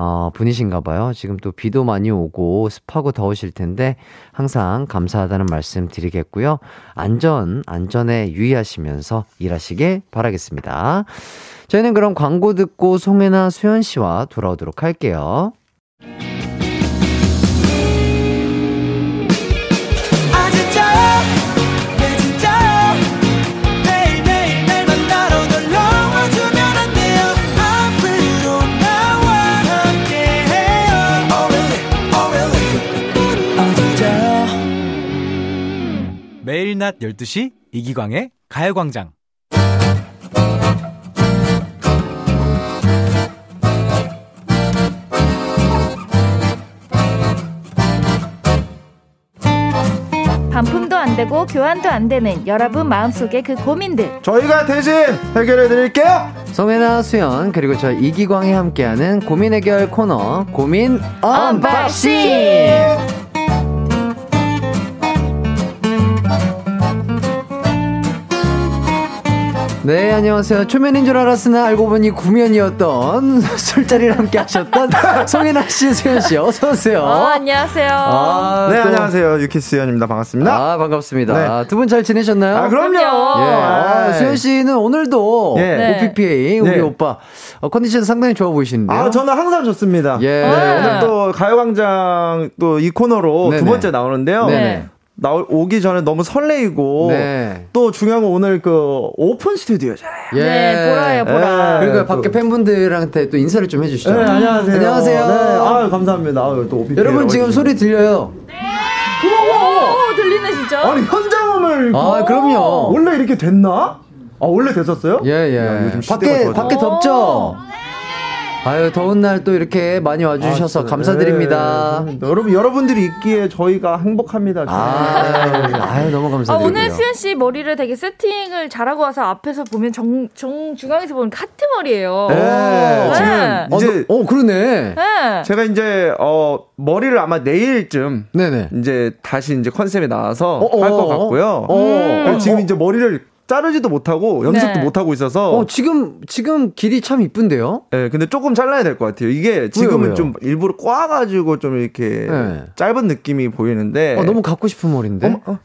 어, 분이신가 봐요. 지금 또 비도 많이 오고 습하고 더우실 텐데 항상 감사하다는 말씀 드리겠고요. 안전, 안전에 유의하시면서 일하시길 바라겠습니다. 저희는 그럼 광고 듣고 송혜나 수현 씨와 돌아오도록 할게요. 매일 낮 12시 이기광의 가요광장. 반품도 안 되고 교환도 안 되는 여러분 마음속의 그 고민들 저희가 대신 해결해 드릴게요. 송혜나 수연 그리고 저 이기광이 함께하는 고민 해결 코너 고민 언박싱. 네, 안녕하세요. 초면인 줄 알았으나 알고 보니 구면이었던 [laughs] 술자리를 함께 하셨던 송혜나 씨, 수현 씨, 어서 오세요. 어, 안녕하세요. 아, 네, 또, 안녕하세요. 유키스연입니다. 반갑습니다. 아, 반갑습니다. 네. 두분 잘 지내셨나요? 아, 그럼요. 예. 아, 수현 씨는 오늘도 예. OPPA, 우리 네. 오빠, 어, 컨디션 상당히 좋아 보이시는데요. 아, 저는 항상 좋습니다. 예. 네, 오늘 또 가요광장 또 이 코너로 네네. 두 번째 나오는데요. 네. 나올 오기 전에 너무 설레이고 네. 또 중요한 건 오늘 그 오픈 스튜디오잖아요. 예. 네, 보라요, 보라. 네, 그러니까 밖에 팬분들한테 또 인사를 좀 해주시죠. 네, 안녕하세요. 안녕하세요. 네, 아 감사합니다. 아유, 또 여러분 지금 소리 들려요? 네. 오, 들리네 진짜. 아니 현장음을 아 그럼요. 원래 이렇게 됐나? 아, 원래 됐었어요? 예, 예. 야, 밖에, 밖에 덥죠? 아유 더운 날 또 이렇게 많이 와주셔서 아, 감사드립니다. 네. 여러분 여러분들이 있기에 저희가 행복합니다. 아, 아유 너무 감사드리고요. 아, 오늘 수현 씨 머리를 되게 세팅을 잘하고 와서 앞에서 보면 정, 정 중앙에서 보면 카트 머리예요. 네, 네. 지금 이제 어, 어 그러네. 네. 제가 이제 어 머리를 아마 내일쯤 네네. 이제 다시 이제 컨셉에 나와서 어, 어 할것 같고요. 음. 지금 이제 머리를 자르지도 못하고 염색도 네. 못하고 있어서 어 지금 지금 길이 참 이쁜데요? 네, 근데 조금 잘라야 될 것 같아요. 이게 지금은 왜요, 왜요? 좀 일부러 꽈 가지고 좀 이렇게 네. 짧은 느낌이 보이는데 어, 너무 갖고 싶은 머리인데. 어, 어.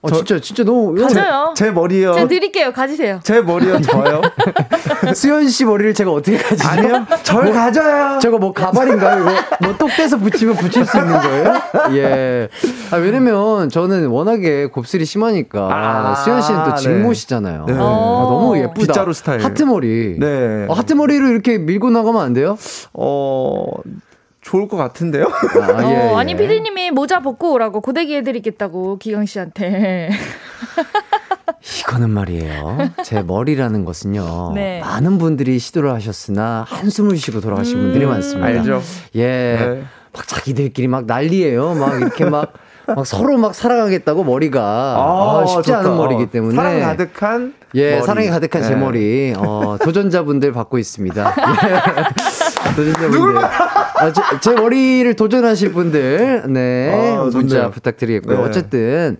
어, 진짜, 진짜 너무. 가져요. 제, 제 머리요. 제가 드릴게요. 가지세요. 제 머리요, 저요. [laughs] 수현 씨 머리를 제가 어떻게 가지죠? 아니요. 절 뭐, 가져요. 저거 뭐 가발인가요? 이거 뭐똑 떼서 붙이면 붙일 수 있는 거예요? 예. 아, 왜냐면 저는 워낙에 곱슬이 심하니까. 아, 수현 씨는 또 직모시잖아요. 네. 네. 아, 너무 예쁘다. 빗자루 스타일. 하트 머리. 네. 아, 하트 머리를 이렇게 밀고 나가면 안 돼요? 어, 좋을 것 같은데요? 아, 예, [laughs] 어, 아니, 피디님이 모자 벗고 오라고 고데기 해드리겠다고, 기강 씨한테. [laughs] 이거는 말이에요. 제 머리라는 것은요. [laughs] 네. 많은 분들이 시도를 하셨으나 한숨을 쉬고 돌아가신 음, 분들이 많습니다. 알죠. 예. 네. 막 자기들끼리 막 난리예요. 막 이렇게 막, 막 서로 막 사랑하겠다고 머리가 아, 아, 쉽지 좋다. 않은 머리이기 때문에 사랑 가득한 예 머리. 사랑이 가득한 네. 제 머리 어, 도전자분들 받고 있습니다. 예. 도전자분들 아, 제, 제, 머리를 도전하실 분들 네 아, 문자 좋네요. 부탁드리겠고요. 네. 어쨌든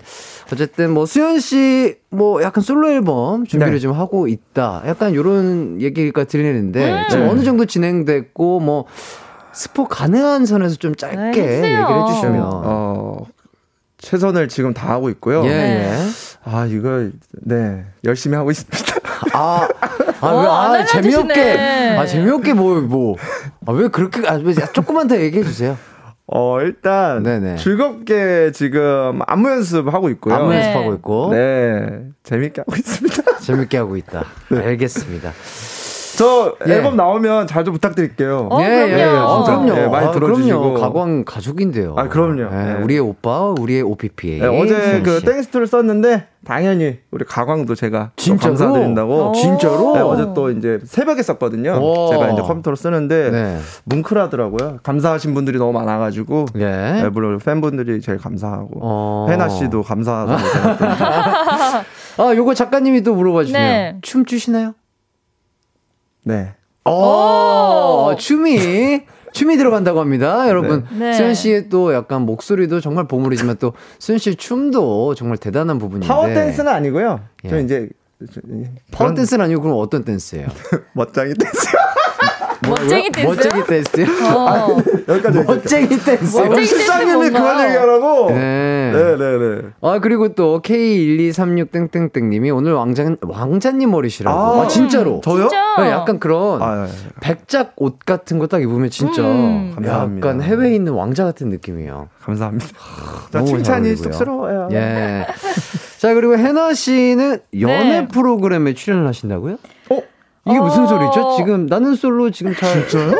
어쨌든 뭐 수현 씨 뭐 약간 솔로 앨범 준비를 네. 좀 하고 있다. 약간 요런 얘기가 들리는데 음. 지금 어느 정도 진행됐고 뭐 스포 가능한 선에서 좀 짧게 네, 얘기를 해주시면. 어, 최선을 지금 다 하고 있고요. 예, 예. 아, 이거, 네, 열심히 하고 있습니다. 아, 아, [laughs] 왜, 아, 아 재미없게, 아, 재미없게 뭐, 뭐. 아, 왜 그렇게, 아, 조금만 더 얘기해 주세요. 어, 일단 네네. 즐겁게 지금 안무 연습 하고 있고요. 안무 네. 연습하고 있고. 네. 재밌게 하고 있습니다. 재밌게 하고 있다. [laughs] 네. 알겠습니다. 저 예. 앨범 나오면 자주 부탁드릴게요. 어, 예, 예, 예. 어, 그럼요. 예, 많이 아, 들어주시고. 그럼요. 가광 가족인데요. 아, 그럼요. 예, 네. 우리의 오빠, 우리의 OPP. 네, 어제 그 Thanks to를 썼는데 당연히 우리 가광도 제가 진짜로? 감사드린다고. 진짜로? 네, 어제 또 이제 새벽에 썼거든요. 오. 제가 이제 컴퓨터로 쓰는데 네. 뭉클하더라고요. 감사하신 분들이 너무 많아가지고. 예. 네, 물론 팬분들이 제일 감사하고. 어. 해나 씨도 감사하다고 [laughs] 아, 요거 작가님이 또 물어봐 주시네요. 네. 춤 추시나요? 네. 오, 춤이 춤이 들어간다고 합니다, 여러분. 네. 수현 씨의 또 약간 목소리도 정말 보물이지만 또 수현 씨의 춤도 정말 대단한 부분인데. 파워 댄스는 아니고요. 예. 저 이제 파워 댄스는 아니고 그럼 어떤 댄스예요? [laughs] 멋쟁이 댄스. 멋쟁이 댄스. 멋쟁이 댄스. 어. 아, [laughs] 여기까지. 멋쟁이 댄스. 실장님이 그만 얘기하라고. 네. 네네네. 네, 네. 아 그리고 또 K1236 땡땡땡님이 오늘 왕자 왕자님 머리시라고. 아, 아 진짜로. 저요? 네, 약간 그런 아, 네, 네. 백작 옷 같은 거 딱 입으면 진짜 음. 약간 해외에 있는 왕자 같은 느낌이에요. 감사합니다. 하, [laughs] 칭찬이 쑥스러워요. 예. 자 그리고 해나 씨는 연애 네. 프로그램에 출연을 하신다고요? 어? 이게 무슨 어... 소리죠? 지금 나는 솔로 지금 잘 진짜요?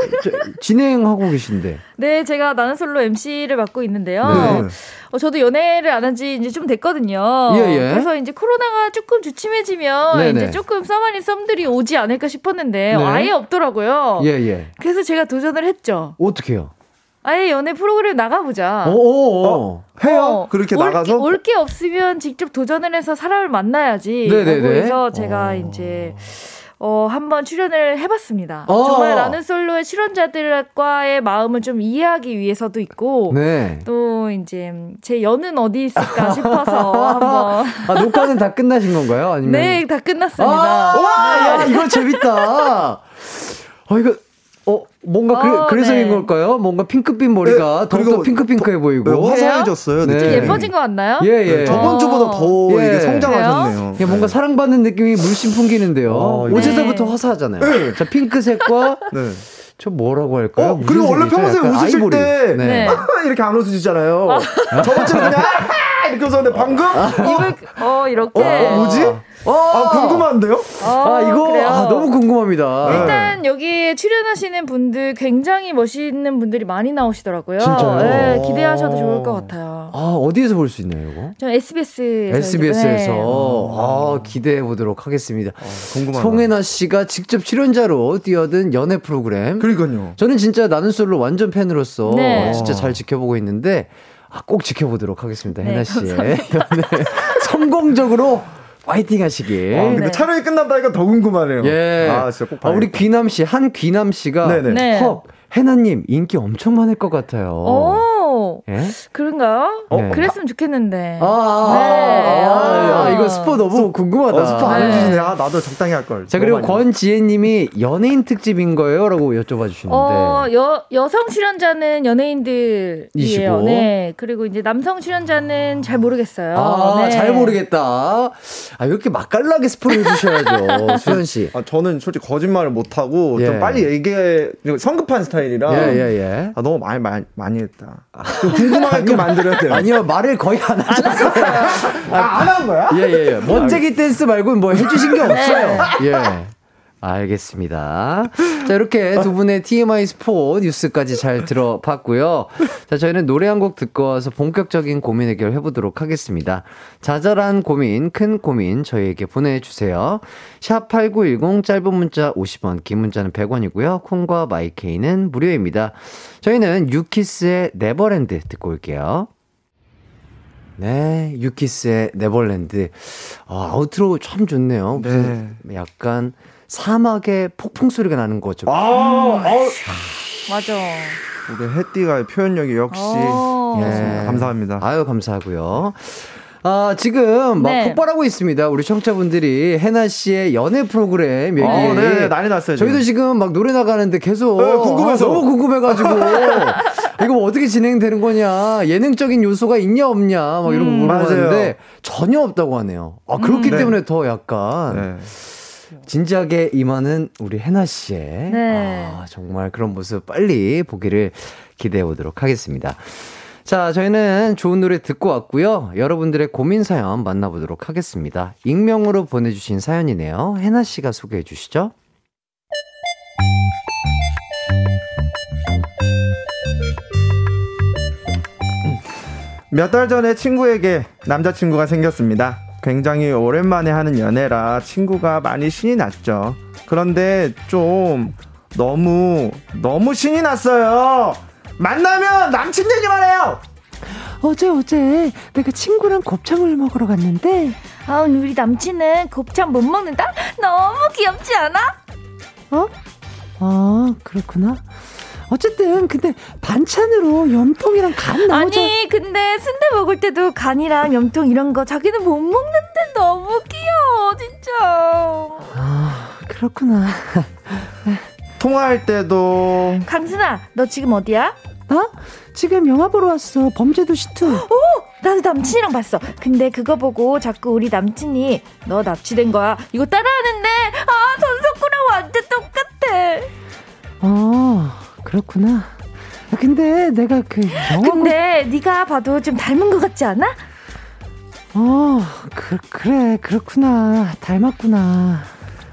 진행하고 계신데. 네, 제가 나는 솔로 MC를 맡고 있는데요. 네. 어, 저도 연애를 안 한 지 이제 좀 됐거든요. 예, 예. 그래서 이제 코로나가 조금 주춤해지면 네네. 이제 조금 썸아닌 썸들이 오지 않을까 싶었는데 네. 아예 없더라고요. 예, 예. 그래서 제가 도전을 했죠. 어떻게요? 아예 연애 프로그램 나가보자. 오, 어, 해요? 어, 그렇게 올 나가서? 올 게 없으면 직접 도전을 해서 사람을 만나야지. 네네네. 그래서 제가 오. 이제 어, 한번 출연을 해봤습니다. 어. 정말 나는 솔로의 출연자들과의 마음을 좀 이해하기 위해서도 있고, 네. 또 이제 제 연은 어디 있을까 싶어서 한번. 아, 녹화는 다 끝나신 건가요? 아니면? 네, 다 끝났습니다. 아, 와, 야, 이거 재밌다. 어, 이거 어, 뭔가 그, 어, 그 래서인 네. 걸까요? 뭔가 핑크빛 머리가 네, 더욱더 핑크핑크해 보이고. 네, 화사해졌어요. 네. 좀 예뻐진 것 같나요? 예, 예. 네, 저번 주보다 더 예. 이게 성장하셨네요. 예, 뭔가 사랑받는 느낌이 물씬 풍기는데요. 어, 옷에서부터 화사하잖아요. 네. 자, 핑크색과 [laughs] 네. 저 뭐라고 할까요? 어, 그리고 원래 평소에 웃으실 아이보리. 때 네. [laughs] 이렇게 안 웃으시잖아요. 아. 저번 주에 그냥 이렇게 웃었는데 방금 입을 어 이렇게 어, 뭐지? 아, 궁금한데요? 어, 아, 이거 아, 너무 궁금합니다. 일단 여기 출연하시는 분들 굉장히 멋있는 분들이 많이 나오시더라고요. 진짜요? 네, 기대하셔도 좋을 것 같아요. 아, 어디에서 볼 수 있나요, 이거? 저 SBS에서. SBS에서. 네. 아, 기대해 보도록 하겠습니다. 아, 궁금하다. 송혜나 씨가 직접 출연자로 뛰어든 연애 프로그램. 그러니까요. 저는 진짜 나는 솔로 완전 팬으로서 네. 진짜 잘 지켜보고 있는데 아, 꼭 지켜보도록 하겠습니다. 네, 혜나 씨의 [laughs] 네, 성공적으로 파이팅 하시길. 아, 근데 네. 촬영이 끝났다니까 더 궁금하네요. 예. 아, 진짜 꼭 아, 우리 귀남 씨, 한 귀남 씨가 네네. 네. 헉, 해나님 인기 엄청 많을 것 같아요. 오, 예? 그런가요? 네. 그랬으면 좋겠는데. 아, 아, 네. 아, 아 이거 스포 너무 스 궁금하다. 어, 스포 안 네. 해주시네. 아, 나도 적당히 할 걸. 자, 그리고 권지혜님이 연예인 특집인 거예요? 라고 여쭤봐 주시는데. 어, 여, 여성 출연자는 연예인들이에요. 네. 그리고 이제 남성 출연자는 잘 모르겠어요. 아, 네. 잘 모르겠다. 아, 이렇게 맛깔나게 스포를 해주셔야죠. [laughs] 수현 씨. 아, 저는 솔직히 거짓말을 못하고 예. 좀 빨리 얘기해, 성급한 스타일 스타일이라 예, 예, 예. 아, 너무 많이 많이, 많이 했다. 좀 궁금하게 만들어야 돼요. 아니요 말을 거의 안 하셨어요. 아, 안 한 거야? 예예예. 예, 예. 먼제기 댄스 말고는 뭐 해주신 게 없어요. 네. 예. 알겠습니다. 자, 이렇게 두 분의 TMI 스포 뉴스까지 잘 들어봤고요. 자, 저희는 노래 한 곡 듣고 와서 본격적인 고민 해결 해보도록 하겠습니다. 자잘한 고민, 큰 고민 저희에게 보내주세요. 샵8910 짧은 문자 50원, 긴 문자는 100원이고요. 콩과 my K는 무료입니다. 저희는 U-KISS의 Neverland 듣고 올게요. 네, U-KISS의 Neverland. 아, outro 참 좋네요. 네. 약간 사막의 폭풍 소리가 나는 거죠. 아, 아, 맞아. 우리 해띠가 표현력이 역시 예. 감사합니다. 아유 감사하고요. 아, 지금 막 네. 폭발하고 있습니다. 우리 청취자분들이 해나 씨의 연애 프로그램 얘기. 어, 네, 난리 났어요. 저희도 지금 막 노래 나가는데 계속 네, 궁금해서 아, 너무 궁금해가지고 [laughs] 이거 뭐 어떻게 진행되는 거냐, 예능적인 요소가 있냐 없냐, 막 이런 거 음, 물어봤는데 전혀 없다고 하네요. 아 그렇기 음, 네. 때문에 더 약간. 네. 진지하게 임하는 우리 해나 씨의 네. 아, 정말 그런 모습 빨리 보기를 기대해 보도록 하겠습니다. 자, 저희는 좋은 노래 듣고 왔고요. 여러분들의 고민 사연 만나보도록 하겠습니다. 익명으로 보내주신 사연이네요. 해나 씨가 소개해 주시죠. 몇 달 전에 친구에게 남자친구가 생겼습니다. 굉장히 오랜만에 하는 연애라 친구가 많이 신이 났죠. 그런데 좀 너무 너무 신이 났어요. 만나면 남친 얘기만 해요. 어제 어제 내가 친구랑 곱창을 먹으러 갔는데 아 우리 남친은 곱창 못 먹는다? 너무 귀엽지 않아? 어? 아 그렇구나. 어쨌든 근데 반찬으로 염통이랑 간 나오자. 아니 근데 순대 먹을 때도 간이랑 염통 이런 거 자기는 못 먹는데 너무 귀여워 진짜. 아 그렇구나. [laughs] 통화할 때도 강순아 너 지금 어디야? 어? 지금 영화 보러 왔어. 범죄도시 2. 오! 나도 남친이랑 봤어. 근데 그거 보고 자꾸 우리 남친이 너 납치된 거야. 이거 따라하는데 아, 전석구랑 완전 똑같아. 어. 그렇구나. 아, 근데 내가 그 영화 근데 보... 네가 봐도 좀 닮은 것 같지 않아? 어, 그, 그래 그렇구나 닮았구나.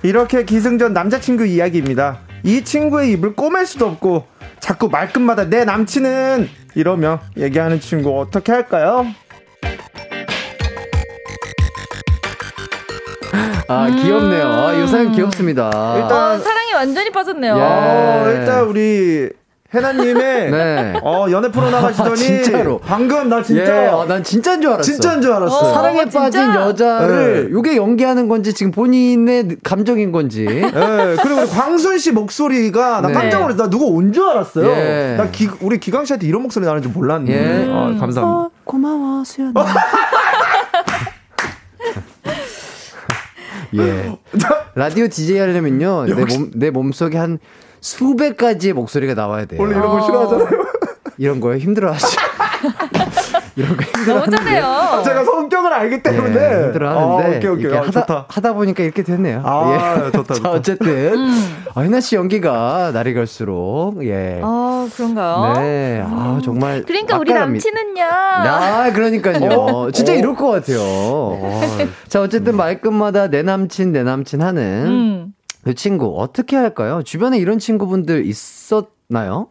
이렇게 기승전 남자친구 이야기입니다. 이 친구의 입을 꼬맬 수도 없고 자꾸 말끝마다 내 남친은 이러며 얘기하는 친구 어떻게 할까요? 아 귀엽네요. 아, 이 사연 귀엽습니다. 일단 어, 사랑이 완전히 빠졌네요. 예. 일단 우리 해나님의 [laughs] 네. 어, 연애 프로 나가시더니 아, 진짜로 방금 나 진짜 예, 아, 난 진짜인 줄 알았어. 진짜인 줄 알았어. 어, 사랑에 어, 빠진 여자를 네. 요게 연기하는 건지 지금 본인의 감정인 건지. 네. 그리고 우리 광순 씨 목소리가 나 네. 깜짝 놀랐어. 나 누가 온줄 알았어요. 예. 나 기, 우리 기광 씨한테 이런 목소리 나는 줄 몰랐네. 예. 아, 감사합니다. 어, 고마워 수연 [laughs] 아. 예. [laughs] 라디오 DJ 하려면요. 내 몸, 내 몸속에 한 수백 가지의 목소리가 나와야 돼요. 원래 이런 거 싫어하잖아요. 이런 거에 힘들어 하시죠. 이런 거. 너무 잘해요. 아, 제가 성격을 알기 때문에 예, 힘들어하는데 아, 오케이, 오케이. 아, 하다, 좋다. 하다 보니까 이렇게 됐네요. 아, 예. 좋다, [laughs] 좋다. 자, 어쨌든 음. 아, 희나 씨 연기가 날이 갈수록 예. 아 그런가요? 네, 아 정말. 그러니까 우리. 남친은요. 아, 그러니까요. [laughs] 어? 진짜 어? 이럴 것 같아요. 자, 어쨌든 말끝마다 내 남친, 내 남친 하는 음. 그 친구, 어떻게 할까요? 주변에 이런 친구분들 있었나요?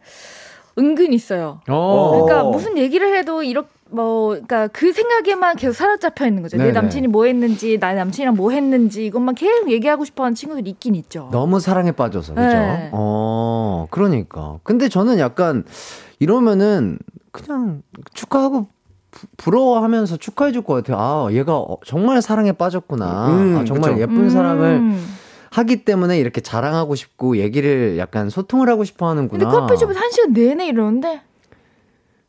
은근 있어요. 어. 그러니까 무슨 얘기를 해도 이렇게 뭐 그러니까 그 생각에만 계속 사로잡혀 있는 거죠. 네네. 내 남친이 뭐 했는지, 나의 남친이랑 뭐 했는지 이것만 계속 얘기하고 싶어 하는 친구들이 있긴 있죠. 너무 사랑에 빠져서, 그죠? 네. 어, 그러니까. 근데 저는 약간 이러면은 그냥 축하하고 부- 부러워하면서 축하해 줄 것 같아요. 아, 얘가 어, 정말 사랑에 빠졌구나. 음, 아, 정말 그쵸. 예쁜 사랑을 음. 하기 때문에 이렇게 자랑하고 싶고 얘기를 약간 소통을 하고 싶어 하는구나. 근데 커피숍에서 한 시간 내내 이러는데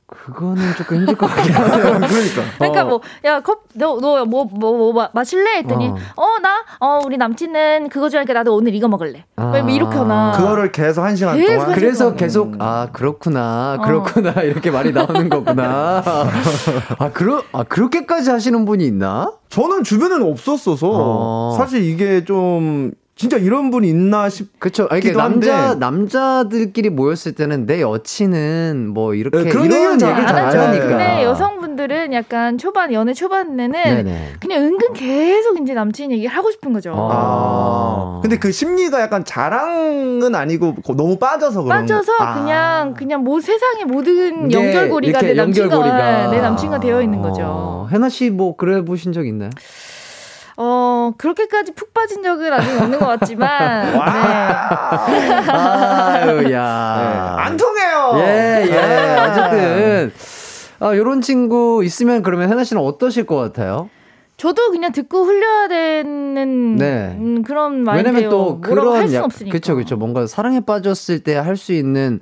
그거는 조금 힘들 것 같긴 하네요. [laughs] 그러니까. 그러니까 어. 뭐 야 컵 너 너 뭐 뭐 뭐 마실래 했더니 어. 어 나 어 우리 남친은 그거 좋아하니까 나도 오늘 이거 먹을래. 아. 뭐 이렇게 하나. 그거를 계속 한 시간 계속 동안. 한 그래서 계속 아 그렇구나 어. 그렇구나 [laughs] 이렇게 말이 나오는 거구나. [laughs] 아 그러 아 그렇게까지 하시는 분이 있나? 저는 주변에는 없었어서 어. 사실 이게 좀 진짜 이런 분이 있나 싶. 그쵸. 아니, 기도 남자 한데. 남자들끼리 모였을 때는 내 여친은 뭐 이렇게 네, 그런 이런 얘기를 잘잘안안 하죠. 하니까. 근데 여성분들은 약간 초반 연애 초반에는 네네. 그냥 은근 계속 이제 남친 얘기를 하고 싶은 거죠. 아. 아. 근데 그 심리가 약간 자랑은 아니고 너무 빠져서 그런 빠져서 거. 아. 그냥 그냥 뭐 세상의 모든 이게 연결고리가 내 남친과 연결고리가. 내 남친과 되어 있는 거죠. 어, 해나 씨 뭐 그래 보신 적 있나요? 어 그렇게까지 푹 빠진 적은 아직 없는 것 같지만 [laughs] 네. 아유 네. 야. 안 통해요. 예, 예. 네. 어쨌든 아, 요런 친구 있으면 그러면 해나 씨는 어떠실 것 같아요? 저도 그냥 듣고 흘려야 되는 네. 음, 그런 마인드예요. 왜냐면 또 그런 약, 없으니까. 그쵸 그쵸 뭔가 사랑에 빠졌을 때 할 수 있는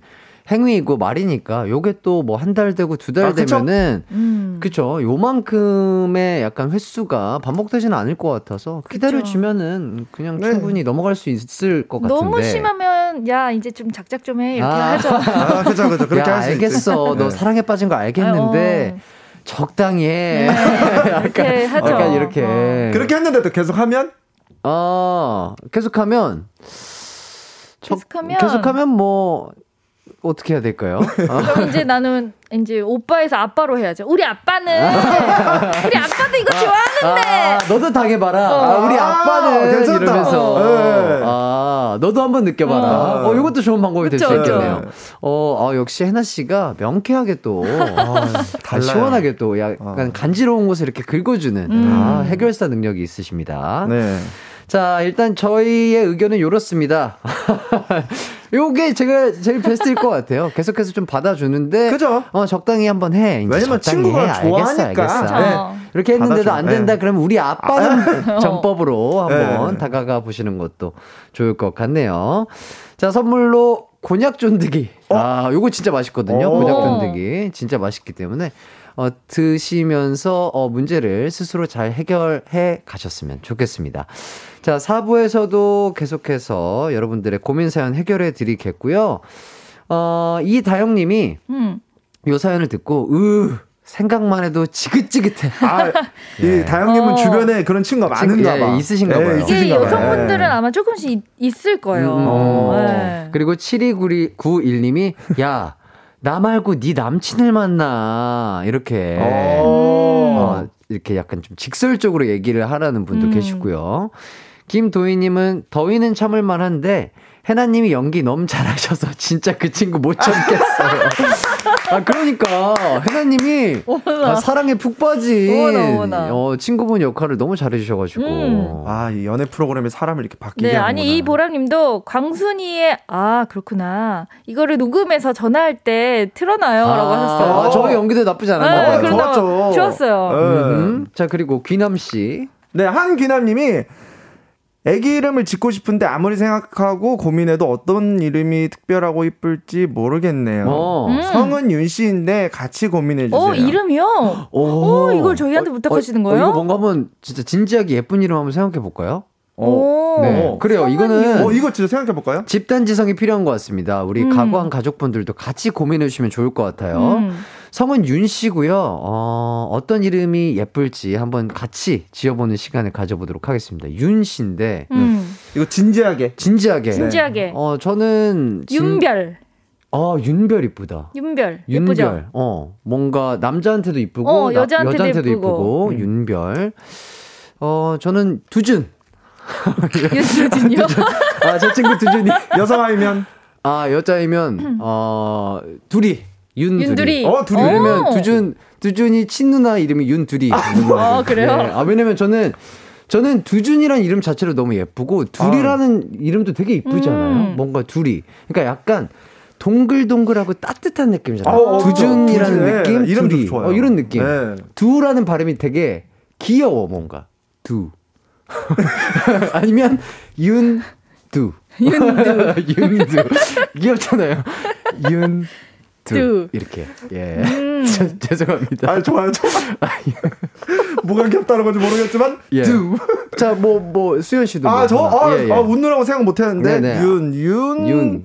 행위이고 말이니까 요게 또 뭐 한 달 되고 두달 아? 되면은 음. 그쵸 요만큼의 약간 횟수가 반복되지는 않을 것 같아서 기다려 주면은 그냥 네. 충분히 넘어갈 수 있을 것 같은데 너무 심하면 야 이제 좀 작작 좀 해 이렇게 아. 하죠. [laughs] 아, 그죠, 그죠. 그렇게 야할 수. 알겠어 너 네. 사랑에 빠진 거 알겠는데 적당히 해 [laughs] 이렇게 네. 하죠. 약간 이렇게 어. 그렇게 했는데도 계속 하면 아 계속 하면 적- 계속하면? 계속하면 뭐 어떻게 해야 될까요? 아, [laughs] 그럼 이제 나는 이제 오빠에서 아빠로 해야죠. 우리 아빠는 [laughs] 우리 아빠도 이거 좋아하는데. 아, 너도 당해봐라. 어. 아, 우리 아빠는 아, 괜찮다. 이러면서 어. 네. 아 너도 한번 느껴봐라. 어. 어, 이것도 좋은 방법이 될 수 있겠네요. 그쵸. 어, 아, 역시 해나 씨가 명쾌하게 또 아, 달라요. 시원하게 또 약간 어. 간지러운 곳을 이렇게 긁어주는 음. 아, 해결사 능력이 있으십니다. 네. 자, 일단 저희의 의견은 이렇습니다. [laughs] 요게 제가 제일 베스트일 것 같아요. 계속해서 좀 받아주는데. 그죠? 어, 적당히 한번 해. 이제 왜냐면 적당히 친구가 해. 알겠어, 좋아하니까. 알겠어. 네. 이렇게 했는데도 받아줘. 안 된다. 네. 그러면 우리 아빠는 [laughs] 전법으로 한번 네. 다가가 보시는 것도 좋을 것 같네요. 자, 선물로 곤약 쫀득이. 아, 요거 진짜 맛있거든요. 어. 곤약 쫀득이. 진짜 맛있기 때문에. 어, 드시면서 어, 문제를 스스로 잘 해결해 가셨으면 좋겠습니다. 자, 4부에서도 계속해서 여러분들의 고민 사연 해결해 드리겠고요. 어, 이다영 님이 음. 요 사연을 듣고, 으, 생각만 해도 지긋지긋해. 아, 예. [laughs] 이 다영님은 어. 주변에 그런 친구가 많은가 예, 봐. 있으신가 봐요. 이게 있으신가 봐요. 여성분들은 예. 아마 조금씩 있- 있을 거예요. 음, 어. 네. 그리고 7291님이, 야, 나 말고 네 남친을 만나. 이렇게. 어. 어, 이렇게 약간 좀 직설적으로 얘기를 하라는 분도 음. 계시고요. 김도희님은 더위는 참을 만 한데 해나님이 연기 너무 잘하셔서 진짜 그 친구 못 참겠어요. 아 그러니까 해나님이 아, 사랑에 푹 빠진 어머나, 어머나. 어, 친구분 역할을 너무 잘해주셔가지고 음. 아, 이 연애 프로그램에 사람을 이렇게 바뀌게 네, 하는구나. 아니 이 보람님도 광순이의 아 그렇구나 이거를 녹음해서 전화할 때 틀어놔요라고 하셨어요. 아, 저 연기도 나쁘지 네, 않았나요? 그러다 좋았죠. 좋았어요. 네. 음. 자 그리고 귀남 씨. 네, 한귀남님이 애기 이름을 짓고 싶은데 아무리 생각하고 고민해도 어떤 이름이 특별하고 이쁠지 모르겠네요. 어. 음. 성은 윤 씨인데 같이 고민해 주세요. 어 이름이요? 오, 어, 이걸 저희한테 부탁하시는 거예요? 이거 뭔가 한번 진짜 진지하게 예쁜 이름 한번 생각해 볼까요? 오. 네. 그래요. 이거는 어, 이거 진짜 생각해 볼까요? 집단 지성이 필요한 것 같습니다. 우리 음. 가구한 가족분들도 같이 고민해 주시면 좋을 것 같아요. 음. 성은 윤 씨고요. 어, 어떤 이름이 예쁠지 한번 같이 지어보는 시간을 가져보도록 하겠습니다. 윤 씨인데 음. 이거 진지하게 진지하게 진지하게. 어 저는 진... 윤별. 어, 윤별 이쁘다. 윤별. 윤별. 예쁘죠? 어, 뭔가 남자한테도 이쁘고 어, 여자한테도, 나, 여자한테도 이쁘고, 이쁘고 음. 윤별. 어, 저는 두준. [laughs] 두준이요? [laughs] 아, 저 친구 두준이. [laughs] 여성아이면? 아, 여자이면, 어, 둘이. 윤두리. 윤두리. 어, 둘이. 왜냐면 두준, 두준이 친누나 이름이 윤두리. 아, 그래요? 네. 아, 왜냐면 저는 저는 두준이란 이름 자체로 너무 예쁘고 둘이라는 아. 이름도 되게 이쁘잖아요. 음. 뭔가 둘이. 그러니까 약간 동글동글하고 따뜻한 느낌이잖아요. 어, 어, 두준이라는 네. 느낌, 이름 둘이. 좋아요. 어, 이런 느낌. 네. 두라는 발음이 되게 귀여워 뭔가. 두. [laughs] 아니면 윤두. [laughs] 윤두. [laughs] 윤두. 귀엽잖아요. 윤. 두. 이렇게. 예. 음. [laughs] 죄송합니다. 아, 좋아요, 좋아요. 뭐가 귀엽다는 건지 모르겠지만, 예. 두. 자, 뭐, 뭐, 수현 씨도. 아, 뭐 저, 아, 예, 예. 아, 웃느라고 생각 못 했는데, 네네. 윤, 윤. 윤.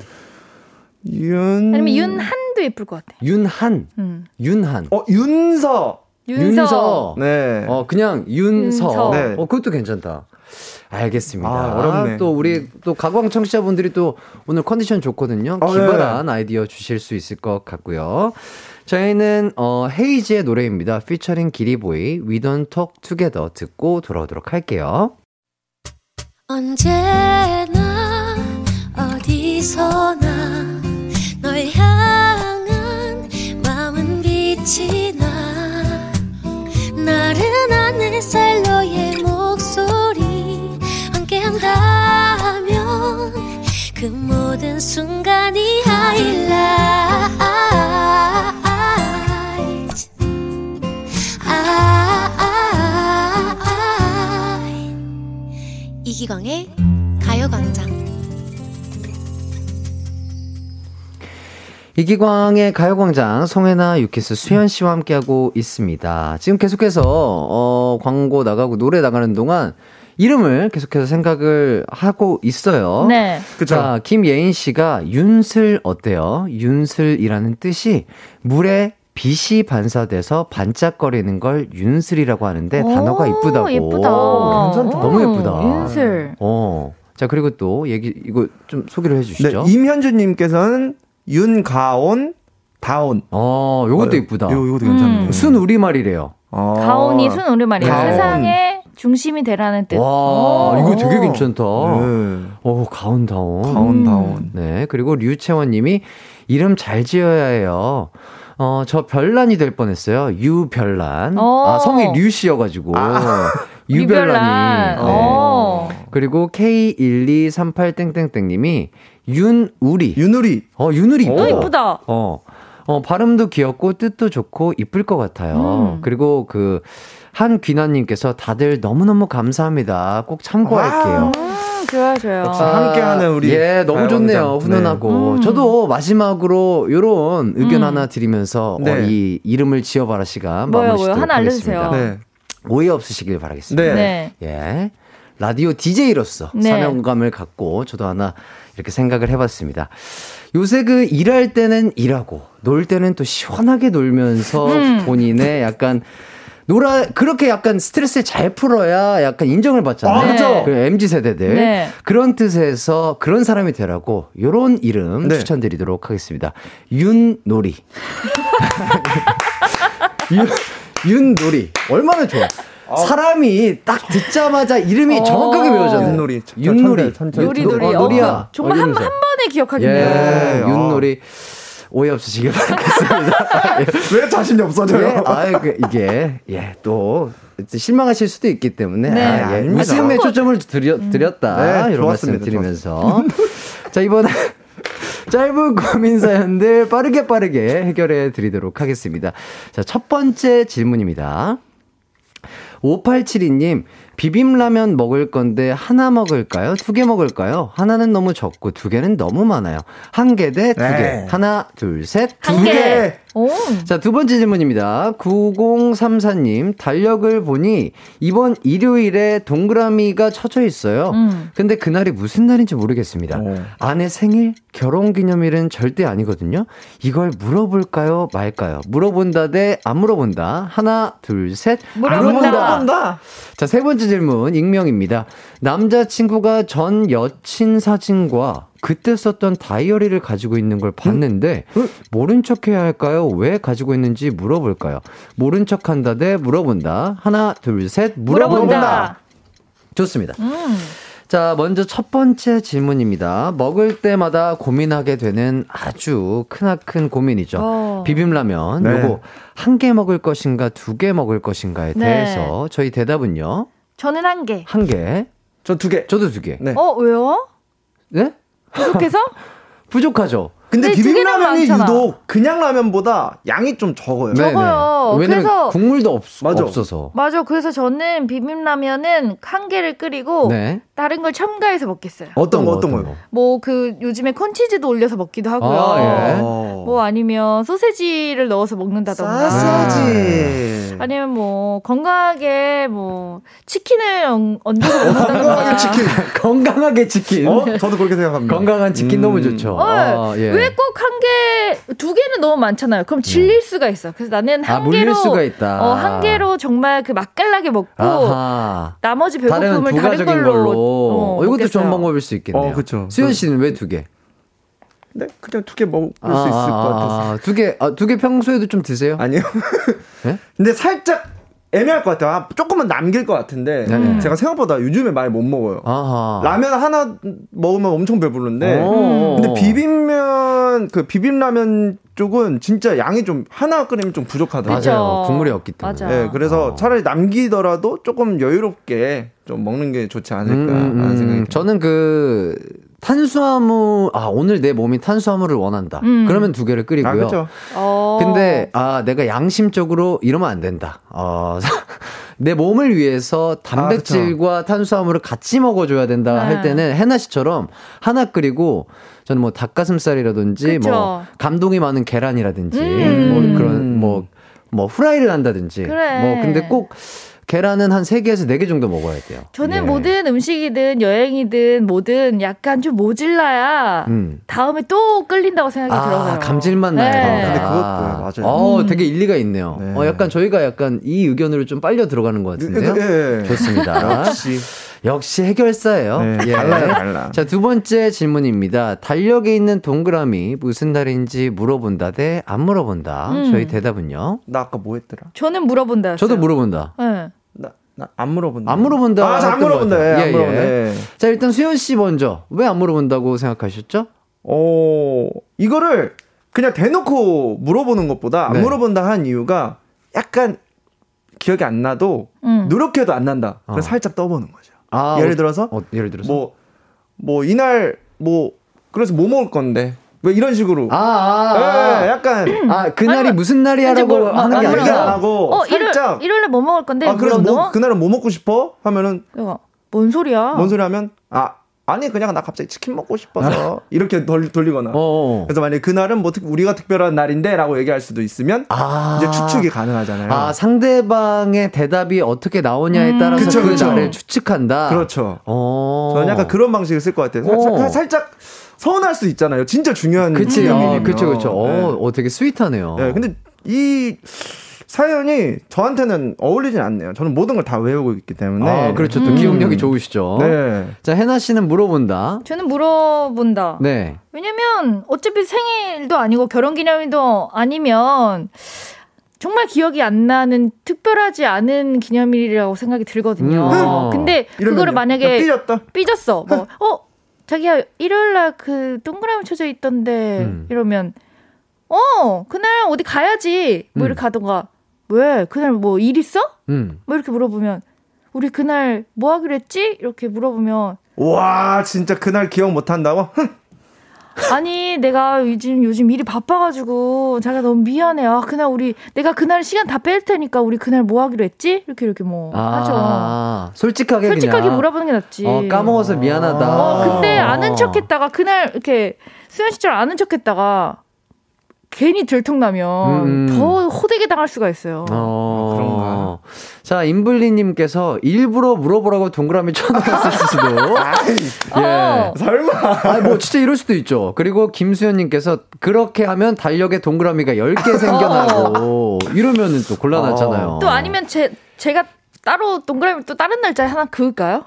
윤. 아니면 윤한도 예쁠 것 같아. 윤한. 음. 윤한. 어, 윤서. 윤서. 윤서. 네. 어, 그냥 윤서. 윤서. 네. 어, 그것도 괜찮다. 알겠습니다. 아, 어렵네. 또 우리 또 가광 청취자분들이 또 오늘 컨디션 좋거든요. 아, 기발한 네. 아이디어 주실 수 있을 것 같고요. 저희는 어, 헤이즈의 노래입니다. 피처링 기리보이 We Don't Talk Together 듣고 돌아오도록 할게요. 언제나 어디서나 널 향한 마음은 빛이 나 나른한 햇살 너의 목 그 모든 순간이 하이라이트 이기광의 가요광장. 이기광의 가요광장 송혜나 유키스 수현 씨와 함께하고 있습니다. 지금 계속해서 어, 광고 나가고 노래 나가는 동안 이름을 계속해서 생각을 하고 있어요. 네. 그죠. 자, 김예인 씨가 윤슬 어때요? 윤슬이라는 뜻이 물에 빛이 반사돼서 반짝거리는 걸 윤슬이라고 하는데 단어가 이쁘다고. 예쁘다. 괜찮다. 너무 예쁘다. 윤슬. 어. 자, 그리고 또 얘기 이거 좀 소개를 해 주시죠. 네, 임현주 님께서는 윤가온 다온. 어, 요것도 이쁘다. 요, 요것도 괜찮네요. 음. 순 우리말이래요. 아. 가온이 순 우리말이에요. 세상에 중심이 되라는 뜻. 와, 이거 되게 괜찮다. 네. 어, 가온다온. 가온다온. 네. 그리고 류채원 님이 이름 잘 지어야 해요. 어, 저 별난이 될 뻔했어요. 유별난. 어. 아, 성이 류 씨여가지고. 아. [laughs] 유별난이. 네. 어. 그리고 K1238땡땡땡님이 윤우리. 윤우리. 어, 윤우리 이쁘다. 어, 이쁘다. 어. 어, 발음도 귀엽고 뜻도 좋고 이쁠 것 같아요. 음. 그리고 그 한귀나님께서 다들 너무너무 감사합니다. 꼭 참고할게요. 음, 좋아요, 좋아요. 함께하는 우리. 예, 너무 좋네요. 훈훈하고. 네. 음. 저도 마지막으로 요런 의견 음. 하나 드리면서 어, 네. 어, 이 이름을 지어봐라 시간. 뭐요, 뭐요? 하나 알려주세요. 네. 오해 없으시길 바라겠습니다. 네. 예. 라디오 DJ로서 네. 사명감을 갖고 저도 하나 이렇게 생각을 해봤습니다. 요새 그 일할 때는 일하고 놀 때는 또 시원하게 놀면서 음. 본인의 약간 놀아 그렇게 약간 스트레스를 잘 풀어야 약간 인정을 받잖아요. 아, 그렇죠. 그 MZ 세대들 네. 그런 뜻에서 그런 사람이 되라고 요런 이름 네. 추천드리도록 하겠습니다. 윤놀이. [laughs] 윤 윤놀이 얼마나 좋아. 아. 사람이 딱 듣자마자 이름이 어. 정확하게 외워져요. 윷놀이. 윷놀이. 놀이놀이. 어, 놀이야. 정말 어, 한, 한 번에 기억하겠네요. 예, 윷놀이. 오해 없으시길 바라겠습니다. [laughs] 왜 자신이 없어져요? 예, 아, 그, 이게, 예, 또, 실망하실 수도 있기 때문에, 네. 아, 예, 웃음에 초점을 드려, 음. 드렸다. 네, 이런 말씀 드리면서. 자, 이번에. [laughs] 짧은 고민 사연들 빠르게 빠르게 해결해 드리도록 하겠습니다. 자, 첫 번째 질문입니다. 5872님, 비빔라면 먹을 건데 하나 먹을까요? 두 개 먹을까요? 하나는 너무 적고 두 개는 너무 많아요. 한 개 대 두 개. 네. 하나, 둘, 셋. 두 개. 개. 자, 두 번째 질문입니다. 9034님, 달력을 보니 이번 일요일에 동그라미가 쳐져 있어요. 음. 근데 그날이 무슨 날인지 모르겠습니다. 오. 아내 생일, 결혼 기념일은 절대 아니거든요. 이걸 물어볼까요? 말까요? 물어본다 대 안 물어본다. 하나, 둘, 셋. 물어본다. 물어본다. 자, 세 번째 질문, 익명입니다. 남자친구가 전 여친 사진과 그때 썼던 다이어리를 가지고 있는 걸 봤는데 응? 응? 모른 척 해야 할까요? 왜 가지고 있는지 물어볼까요? 모른 척 한다 대 물어본다. 하나, 둘, 셋. 물어본다. 물어본다. 좋습니다. 음. 자, 먼저 첫 번째 질문입니다. 먹을 때마다 고민하게 되는 아주 크나큰 고민이죠. 어. 비빔라면. 네. 요거 한 개 먹을 것인가 두 개 먹을 것인가에 네. 대해서 저희 대답은요. 저는 한 개. 한 개. 저 두 개. 저도 두 개. 네. 어, 왜요? 네? 부족해서? [laughs] 부족하죠. 근데 비빔라면이 유독 그냥 라면보다 양이 좀 적어요. 적어요. 왜냐면 그래서 국물도 없, 맞아. 없어서. 맞아. 그래서 저는 비빔라면은 한 개를 끓이고 네. 다른 걸 첨가해서 먹겠어요. 어떤 거 어떤 거요? 뭐 그 요즘에 콘치즈도 올려서 먹기도 하고요. 아, 예. 뭐 아니면 소세지를 넣어서 먹는다던가. 소세지. 아니면 뭐 건강하게 뭐 치킨을 얹어서 먹는다던가. 치킨. 건강하게 치킨. 어? 저도 그렇게 생각합니다. 건강한 치킨 음. 너무 좋죠. 어, 아, 예. 왜꼭 한 개, 두 개는 너무 많잖아요. 그럼 질릴 네. 수가 있어. 그래서 나는 한 아, 개로 수가 있다. 어, 한 개로 정말 그 맛깔나게 먹고 아하. 나머지 배고픔을 다른 걸로. 걸로. 어, 어, 이것도 좋은 방법일 수 있겠네요. 어, 그렇죠. 수현 씨는 왜 두 개? 네, 그냥 두 개 먹을 아, 수 있을 것 같아서. 두 개, 아, 두 개 평소에도 좀 드세요? 아니요. [laughs] 네? 근데 살짝 애매할 것 같아요. 아, 조금은 남길 것 같은데 네. 제가 생각보다 요즘에 많이 못 먹어요. 아하. 라면 하나 먹으면 엄청 배부른데 근데 비빔면 그 비빔라면 쪽은 진짜 양이 좀 하나 끓이면 좀 부족하더라고요. 맞아요. 국물이 없기 때문에. 맞아. 네, 그래서 아. 차라리 남기더라도 조금 여유롭게 좀 먹는 게 좋지 않을까라는 음, 음, 생각이. 저는 그 탄수화물 아 오늘 내 몸이 탄수화물을 원한다. 음. 그러면 두 개를 끓이고요. 아, 그렇죠. 근데 아 내가 양심적으로 이러면 안 된다. 어. [laughs] 내 몸을 위해서 단백질과 아, 탄수화물을 같이 먹어줘야 된다 네. 할 때는 해나 씨처럼 하나 끓이고 저는 뭐 닭가슴살이라든지 뭐 그쵸. 뭐 감동이 많은 계란이라든지 음. 뭐 그런 뭐뭐 뭐 후라이를 한다든지 그래. 뭐 근데 꼭 계란은 한 3개에서 4개 정도 먹어야 돼요. 저는 예. 모든 음식이든 여행이든 뭐든 약간 좀 모질라야 음. 다음에 또 끌린다고 생각이 아, 들어요. 감질만 나요. 네. 근데 그것도 맞아요. 어, 음. 되게 일리가 있네요. 네. 어, 약간 저희가 약간 이 의견으로 좀 빨려 들어가는 것 같은데요. 네. 좋습니다. [laughs] 역시. 역시 해결사예요. 네, 예. 달라요, 달라. 자, 두 번째 질문입니다. 달력에 있는 동그라미 무슨 달인지 물어본다 대 안 물어본다. 음. 저희 대답은요? 나 아까 뭐 했더라? 저는 물어본다. 저도 물어본다. 네. 안 물어본다. 안 물어본다. 아, 안 물어본다. 예, 예, 안 물어본다. 예. 자, 일단 수현 씨 먼저 왜 안 물어본다고 생각하셨죠? 어, 이거를 그냥 대놓고 물어보는 것보다 안 네. 물어본다 한 이유가 약간 기억이 안 나도 음. 노력해도 안 난다. 그래서 어. 살짝 떠보는 거죠. 아, 예를 들어서 어, 예를 들어서 뭐 뭐 이날 뭐 그래서 뭐 먹을 건데 왜 이런 식으로 아, 아, 아. 네, 약간 아 그날이 무슨 날이야라고 뭐, 하는 게 아니라 안 하고 어, 살짝 일요일, 날뭐 먹을 건데 아 그래서 뭐, 그날은 뭐 먹고 싶어 하면은 뭔 소리야 뭔 소리 하면 아 아니 그냥 나 갑자기 치킨 먹고 싶어서 이렇게 돌, 돌리거나 어어. 그래서 만약 그날은 뭐 특, 우리가 특별한 날인데 라고 얘기할 수도 있으면 아. 이제 추측이 가능하잖아요. 아 상대방의 대답이 어떻게 나오냐에 음. 따라서 그쵸, 그 그쵸. 날을 추측한다. 그렇죠. 어. 저는 약간 그런 방식을 쓸 것 같아요. 살, 살짝 서운할 수 있잖아요. 진짜 중요한 그치, 어, 그쵸, 그쵸. 어, 네. 어, 되게 스윗하네요. 네, 근데 이 사연이 저한테는 어울리진 않네요. 저는 모든 걸 다 외우고 있기 때문에. 아, 그렇죠. 또 음. 기억력이 좋으시죠. 네. 자, 해나 씨는 물어본다. 저는 물어본다. 네. 왜냐면 어차피 생일도 아니고 결혼 기념일도 아니면 정말 기억이 안 나는 특별하지 않은 기념일이라고 생각이 들거든요. 음. 근데 그거를 만약에 삐졌다. 삐졌어. 뭐 어, 자기야 일요일 날 그 동그라미 쳐져 있던데 음. 이러면 어, 그날 어디 가야지. 뭐 음. 이렇게 하던가. 왜? 그날 뭐 일 있어? 음. 뭐 이렇게 물어보면 우리 그날 뭐 하기로 했지? 이렇게 물어보면 와 진짜 그날 기억 못 한다고? 아니 내가 요즘 요즘 일이 바빠가지고 자기가 너무 미안해. 아 그날 우리 내가 그날 시간 다 뺄 테니까 우리 그날 뭐 하기로 했지? 이렇게 이렇게 뭐 아, 하죠. 솔직하게 솔직하게 그냥. 물어보는 게 낫지. 어, 까먹어서 미안하다. 어, 근데 아는 척했다가 그날 이렇게 수현 씨처럼 아는 척했다가 괜히 들통나면 음. 더 호되게 당할 수가 있어요. 어, 그런가. 자, 임블리님께서 일부러 물어보라고 동그라미 쳐놨을 수도. [laughs] 예. 어. 설마. 아, 뭐 진짜 이럴 수도 있죠. 그리고 김수현님께서 그렇게 하면 달력에 동그라미가 10개 생겨나고 [laughs] 어. 이러면은 또 곤란하잖아요. 어. 또 아니면 제, 제가 따로 동그라미 또 다른 날짜에 하나 그을까요?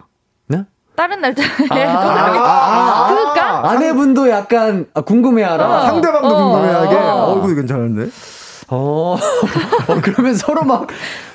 다른 날짜에 아, [laughs] 동그라미 아, 아, 그을까? 아내분도 약간 궁금해하라. 어. 상대방도 어. 궁금해하게. 어, 이거 괜찮은데? 어, [laughs] 어, 그러면 서로 막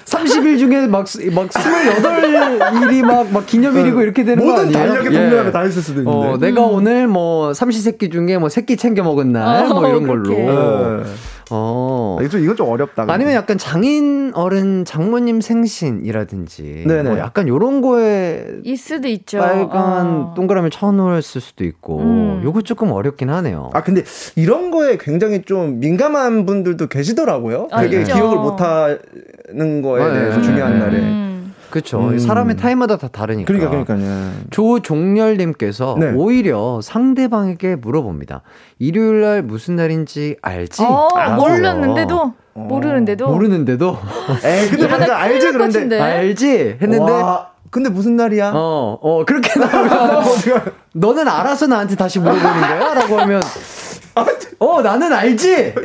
30일 중에 막, 막 28일이 막, 막 기념일이고 이렇게 되는 거 아니에요? 달력에 동료하게 예. 다 있을 수도 있는데. 어, 내가 음. 오늘 뭐 삼시세끼 중에 뭐 새끼 챙겨 먹은 날, 어, 뭐 이런 걸로. 네. 어. 이거 좀, 이건 좀 어렵다. 근데. 아니면 약간 장인 어른 장모님 생신이라든지. 네네. 뭐 약간 요런 거에. 일 수도 있죠. 빨간 어. 동그라미 쳐놓을 수도 있고. 음. 요거 조금 어렵긴 하네요. 아, 근데 이런 거에 굉장히 좀 민감한 분들도 계시더라고요. 아, 되게 있죠. 기억을 못 하는 거에 아, 대해서 네. 중요한 날에. 음. 그렇죠. 음. 사람의 타임마다 다 다르니까. 그러니까 그러니까요. 조종렬님께서 네. 오히려 상대방에게 물어봅니다. 일요일 날 무슨 날인지 알지? 어, 아, 모르는데도 어. 모르는데도 모르는데도. [laughs] 에 근데 방금 알지 그런데 알지 했는데. 와. 근데 무슨 날이야? 어, 어, 그렇게 나오면, [laughs] 너는 알아서 나한테 다시 물어보는 거야? 라고 하면, 어 나는 알지 [laughs]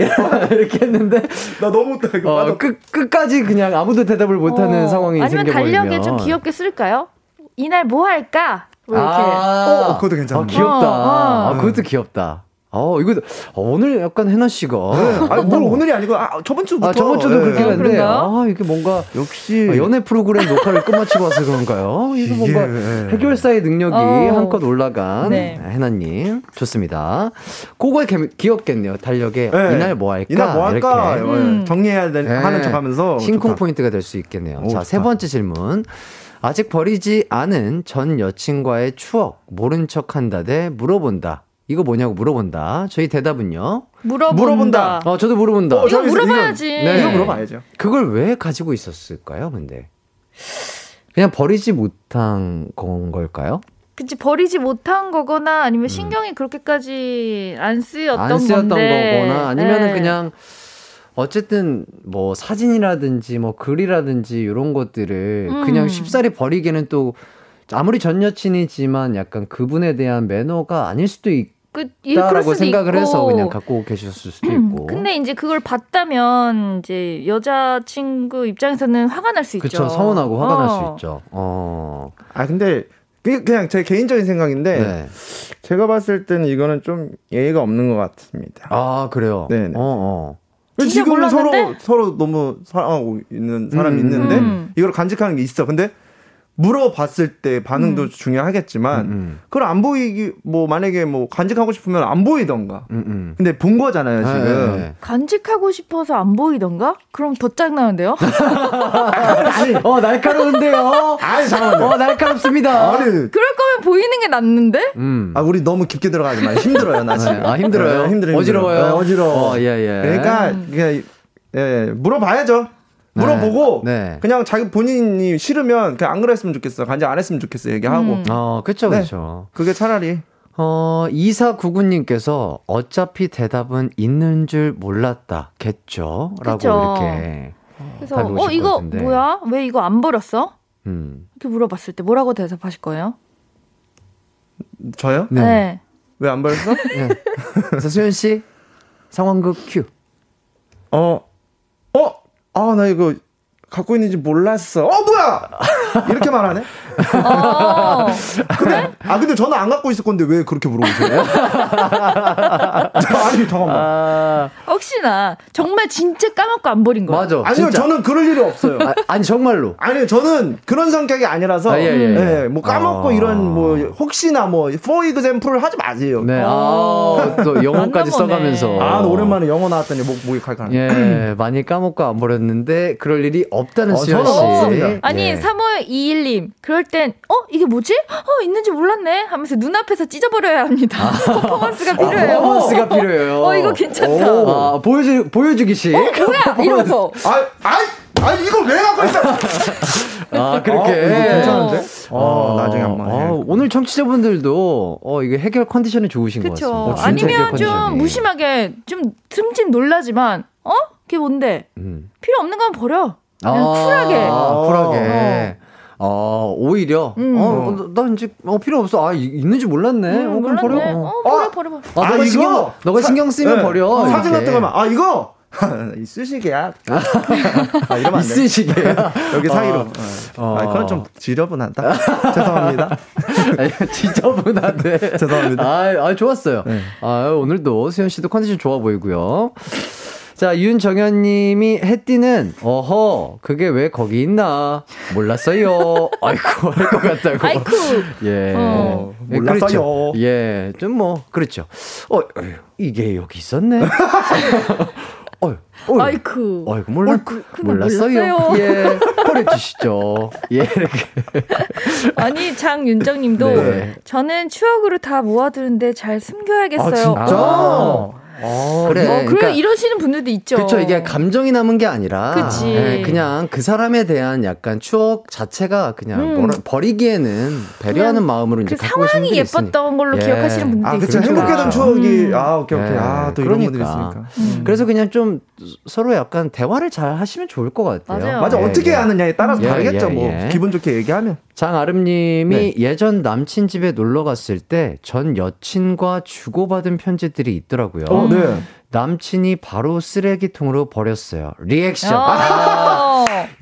이렇게 했는데 나 너무 어, 끝 끝까지 그냥 아무도 대답을 못하는 어, 상황이 아니면 생겨버리면 달력에 좀 귀엽게 쓸까요? 이날 뭐 할까? 뭐 이렇게 아, 어, 그것도 괜찮아. 어, 귀엽다. 어, 아, 그것도 귀엽다. 어, 이거, 어, 오늘 약간 혜나 씨가. 네. 아니, 뭘 오늘이 아니고, 아, 저번 주부터. 아, 저번 주도 네. 그렇게 했는데, 아, 이게 뭔가. 역시. 아, 연애 프로그램 녹화를 끝마치고 와서 그런가요? 이게 뭔가 예. 해결사의 능력이 어. 한껏 올라간 네. 혜나님. 좋습니다. 그거에 귀엽겠네요. 달력에. 네. 이날 뭐 할까? 이날 뭐 할까? 이렇게. 음. 정리해야 되, 네. 하는 척 하면서. 심쿵 포인트가 될 수 있겠네요. 오, 자, 좋다. 세 번째 질문. 아직 버리지 않은 전 여친과의 추억, 모른 척 한다 대 물어본다. 이거 뭐냐고 물어본다. 저희 대답은요. 물어본다. 물어본다. 어, 저도 물어본다. 어, 이거 물어봐야지. 이거, 네. 이거 물어봐야죠. 그걸 왜 가지고 있었을까요, 근데? 그냥 버리지 못한 건 걸까요? 그치 버리지 못한 거거나 아니면 음. 신경이 음. 그렇게까지 안 쓰였던 안 쓰였던 건데. 거거나 아니면은 네. 그냥 어쨌든 뭐 사진이라든지 뭐 글이라든지 이런 것들을 음. 그냥 쉽사리 버리기는 또 아무리 전 여친이지만 약간 그분에 대한 매너가 아닐 수도 있 그, 있다라고 생각을 있고. 해서 그냥 갖고 계셨을 수도 음, 있고. 근데 이제 그걸 봤다면 이제 여자 친구 입장에서는 화가 날 수 있죠. 그렇죠. 서운하고 화가 어. 날수 있죠. 어. 아 근데 그냥 제 개인적인 생각인데 네. 제가 봤을 때는 이거는 좀 예의가 없는 것 같습니다. 아 그래요. 네. 어 어. 지금 서로 서로 너무 사랑하고 있는 사람이 음, 있는데 음. 이걸 간직하는 게 있어. 근데 물어봤을 때 반응도 음. 중요하겠지만 음, 음. 그걸 안 보이기 뭐 만약에 뭐 간직하고 싶으면 안 보이던가. 음, 음. 근데 본 거잖아요 네, 지금. 네, 네. 간직하고 싶어서 안 보이던가? 그럼 더 짱나는데요? 아니 어 날카로운데요? 아니 잠깐만요. 어 날카롭습니다. 아니. 그럴 거면 보이는 게 낫는데? 아 우리 너무 깊게 들어가지 마. 힘들어요 나 지금. 아 힘들어요? 네, 힘들어, 힘들어 어지러워요? 네, 어지러워. 어, 예, 예. 그러니까 그냥 예, 물어봐야죠 물어보고 네. 네. 그냥 자기 본인이 싫으면 그냥 안 그랬으면 좋겠어. 간지 안 했으면 좋겠어. 얘기하고. 음. 어, 그렇죠. 네. 그렇죠. 그게 차라리 어, 2499님께서 어차피 대답은 있는 줄 몰랐다. 겠죠? 라고. 이렇게. 그래서, 어, 이거 뭐야? 왜 이거 안 버렸어? 음. 이렇게 물어봤을 때 뭐라고 대답하실 거예요? 저요? 네. 네. 왜 안 버렸어? [laughs] 네. 그래서 수현씨, 상황극 큐. 어, 어? 아, 나 이거 갖고 있는지 몰랐어. 어, 뭐야! 이렇게 말하네? 어, 그래? 아, 근데 저는 안 갖고 있을 건데 왜 그렇게 물어보세요? [laughs] 아니, 잠깐만. 아... 혹시나 정말 진짜 까먹고 안 버린 거야? 맞아. 아니요, 진짜. 저는 그럴 일이 없어요. 아, 니 정말로. 아니요, 저는 그런 성격이 아니라서. 아, 예, 예, 예. 예 뭐 까먹고 아... 이런 뭐 혹시나 뭐 for example을 하지 마세요. 네. 아, 또 영어까지 써가면서. 아, 오랜만에 영어 나왔더니 목 목이 칼칼. 예, 많이 까먹고 안 버렸는데 그럴 일이 없다는 어, 수현 씨. 아니, 예. 3월 2일님 그럴 이럴 땐, 어, 이게 뭐지? 어, 있는지 몰랐네? 하면서 눈앞에서 찢어버려야 합니다. 아. 퍼포먼스가 필요해요. 아, 퍼포먼스가 필요해요. 어, 이거 괜찮다. 아, 보여주, 보여주기식. 어, 뭐야? 이러면서. 아, 아, 아, 이걸 왜 갖고 있어? [laughs] 아, 그렇게. 아, 괜찮은데? 어, 아, 나중에 한번. 아, 오늘 청취자분들도, 어, 이게 해결 컨디션이 좋으신 그쵸. 것 같습니다. 어, 아니면 좀 무심하게, 좀 틈짓 놀라지만, 어? 그게 뭔데? 음. 필요 없는 건 버려. 그냥 아, 쿨하게. 아, 쿨하게. 어. 어, 오히려, 음. 어, 나, 나 이제, 어, 필요 없어. 아, 있는지 몰랐네. 음, 어, 그럼 버려. 어, 버려, 버려, 버려. 아, 너가 아, 신경, 너가 신경 쓰면 네. 버려. 사진 같은 거만, 아, 이거! [laughs] 이쑤시개야. 아, 이러면 안 돼. 이쑤시개야. [laughs] 여기 사이로. 어. 어. 아, 그건 좀 지저분하다. [laughs] 죄송합니다. 지저분하대. 죄송합니다. 아, 아 좋았어요. 네. 아, 오늘도 수현 씨도 컨디션 좋아 보이고요. 자, 윤정현 님이 해띠는 어허 그게 왜 거기 있나 몰랐어요. [laughs] 아이고 할것 같다고. 아이쿠. 예. 어. 예, 몰랐어요. 그렇죠. 예, 좀 뭐 그렇죠. 어 이게 여기 있었네. [laughs] 어, 어, 아이쿠. 아이고 몰라, 어이쿠, 몰랐어요. 몰랐어요. 예, 보내주시죠. 예, 이렇게. [laughs] 아니 장윤정 님도 네. 저는 추억으로 다 모아두는데 잘 숨겨야겠어요. 아, 진짜. 어. 어, 그래. 어, 그래 그러니까, 이러시는 분들도 있죠. 그렇죠. 이게 감정이 남은 게 아니라 네, 그냥 그 사람에 대한 약간 추억 자체가 그냥 음. 뭐라, 버리기에는 배려하는 마음으로 이제 그 갖고 상황이 예뻤던 걸로 예. 기억하시는 분들도 아, 그렇죠. 행복했던 추억이 음. 아, 오케이 오케이. 예. 아, 또 그러니까. 이런 분들이 있으니까. 음. 그래서 그냥 좀 서로 약간 대화를 잘 하시면 좋을 것 같아요. 맞아요. 맞아. 예, 어떻게 예. 하느냐에 따라서 예, 다르겠죠. 뭐 예, 기분 좋게 얘기하면. 장아름님이 네. 예전 남친 집에 놀러 갔을 때 전 여친과 주고받은 편지들이 있더라고요. 어, 네. 남친이 바로 쓰레기통으로 버렸어요. 리액션. 아~